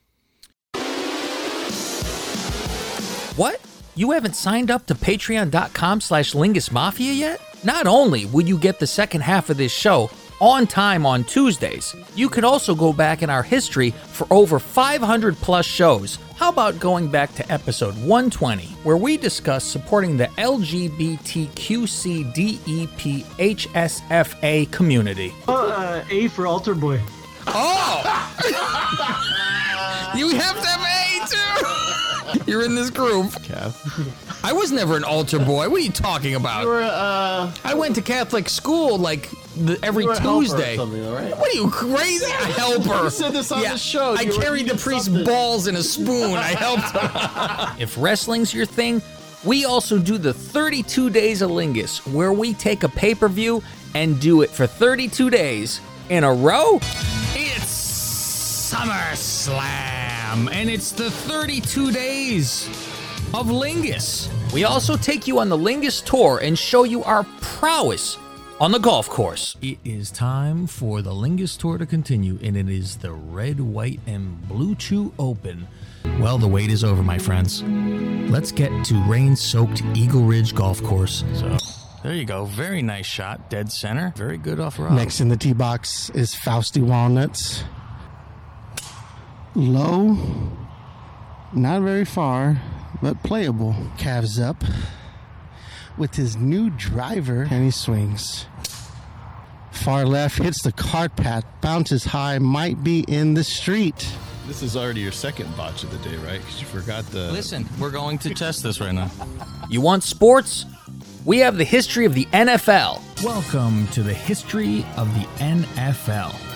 What? You haven't signed up to patreon.com slash Lingus Mafia yet? Not only will you get the second half of this show on time on Tuesdays, you can also go back in our history for over 500 plus shows. How about going back to episode 120, where we discuss supporting the LGBTQCDEPHSFA community? Uh, A for Altar Boy. Oh! you have to have A too! You're in this group. I was never an altar boy. What are you talking about? You were, uh, I went to Catholic school like the, every you were a helper or Tuesday. something, all right? What are you crazy? A helper. You said this on the show. I You were carried the eating priest's something. balls in a spoon. I helped him. if wrestling's your thing, we also do the 32 Days of Lingus, where we take a pay per view and do it for 32 days in a row. It's SummerSlam, and it's the 32 days of Lingus. We also take you on the Lingus tour and show you our prowess on the golf course. It is time for the Lingus tour to continue, and it is the Red, White, and Blue Chew Open. Well, the wait is over, my friends. Let's get to rain soaked Eagle Ridge Golf Course. So, there you go. Very nice shot. Dead center. Very good off road. Next in the tee box is Fausty Walnuts. Low, not very far, but playable. Cav's up with his new driver, and he swings. Far left hits the cart path, bounces high, might be in the street. This is already your second botch of the day, right? Because you forgot the. Listen, we're going to test this right now. You want sports? We have the history of the NFL. Welcome to the history of the NFL.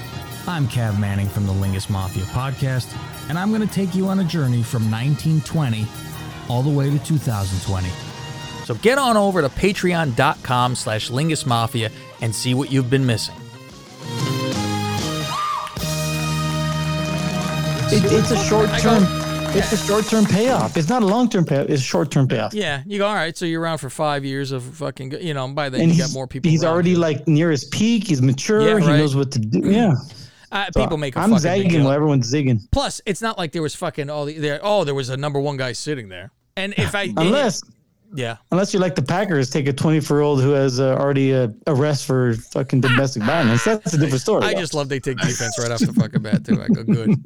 I'm Cav Manning from the Lingus Mafia podcast, and I'm going to take you on a journey from 1920 all the way to 2020. So get on over to patreon.com slash Lingus Mafia and see what you've been missing. It, it's a short term. It's a short term payoff. It's not a long term payoff. It's a short term payoff. Yeah, you go, all right, so you're around for five years of fucking, you know, by then and you got more people. He's around already like near his peak. He's mature. Yeah, He right. knows what to do. Yeah. Uh, So people make a I'm fucking big zagging deal. while everyone's zigging. Plus, it's not like there was fucking all the there. Oh, there was a number one guy sitting there. And if I Unless yeah, unless you're like the Packers, take a 24 year old who has uh, already a arrest for fucking domestic violence. That's a different story. I just love they take defense right off the fucking bat too. I go good.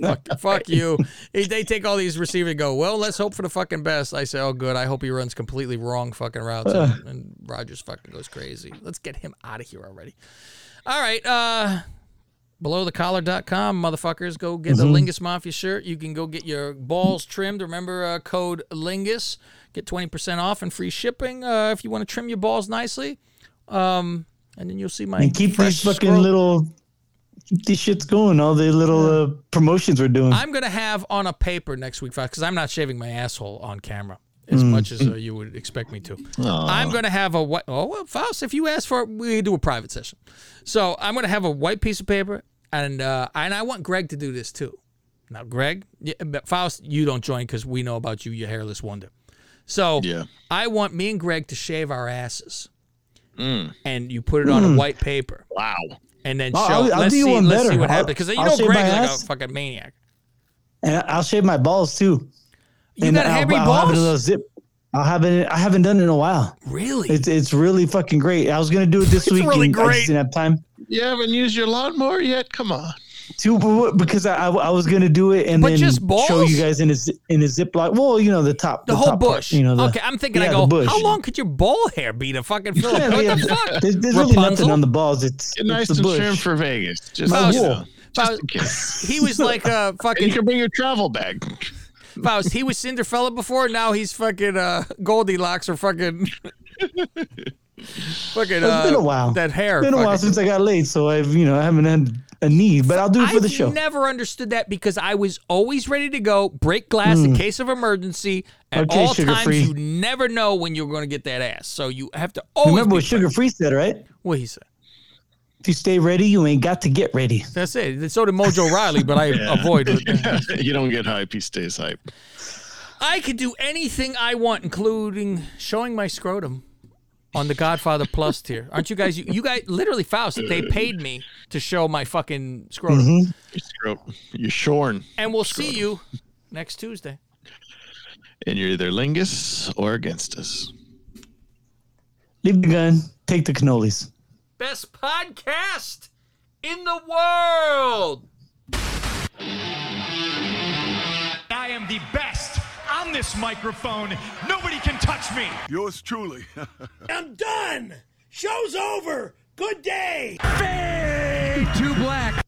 fuck, fuck you. They they take all these receivers go. Well, let's hope for the fucking best. I say, oh good. I hope he runs completely wrong fucking routes and, and Rodgers fucking goes crazy. Let's get him out of here already. All right. Uh, belowthecollar.com motherfuckers go get the Mhm. lingus mafia shirt you can go get your balls trimmed remember uh, code lingus get 20% off and free shipping uh, if you want to trim your balls nicely um, and then you'll see my and keep these fucking scroll. little keep these shits going. All the little uh, promotions we're doing. i'm gonna have on a paper next week Faust, because i'm not shaving my asshole on camera as Mm. much as uh, you would expect me to i'm gonna have a white oh well faust if you ask for it we do a private session so i'm gonna have a white piece of paper and uh, and i want greg to do this too Now, Greg, yeah, but Faust, you don't join because we know about you, you hairless wonder. So Yeah. I want me and Greg to shave our asses, Mm. and you put it on a Mm. white paper, Wow. and then Oh, show. I'll- I'll let's do you see. one Let's see better. what I'll- happens because you I'll know Greg's my like a fucking maniac. and I'll shave my balls too. You and got I'll, hairy I'll have it a balls? little zip. I'll have it. I haven't done it in a while. Really? It's it's really fucking great. I was gonna do it this It's week. really and I great. just didn't have time. You haven't used your lawnmower yet? Come on. Too because I, I, I was gonna do it and But then just show you guys in a zi- in a ziploc. Well, you know the top, The, whole top part, bush. you know, the, okay, I'm thinking. yeah, I go. bush. How long could your ball hair be to fucking fill? Yeah, it? What yeah. the fuck? There's, there's really nothing on the balls. It's Get it's nice the bush. trim for Vegas. Just, Faust, you know, Faust, he was like a fucking you can bring your travel bag. Faust. He was Cinderella before. Now he's fucking uh, Goldilocks or fucking fucking. It's uh, been a while. That hair. It's been a while since I got laid, so I've you know I haven't had a need, but I'll do it for I've the show. never understood that because I was always ready to go, break glass in Mm. case of emergency. At Okay, all sugar times, free. you never know when you're going to get that ass. So you have to always. Remember be what Suga Free said, right? What he said. If you stay ready, you ain't got to get ready. That's it. So did Mojo Rawley, but I Yeah. avoid it. you don't get hype. He stays hype. I could do anything I want, including showing my scrotum on the Godfather Plus tier. Aren't you guys? You, you guys, literally, Faust. They paid me to show my fucking scrotum, Mm-hmm. You're, you're shorn. and we'll see you next Tuesday. And you're either lingus or against us. Leave the gun, take the cannolis. Best podcast in the world. I am the best on this microphone. Nobody can touch me. Yours truly. I'm done. Show's over. Good day. Fade to black.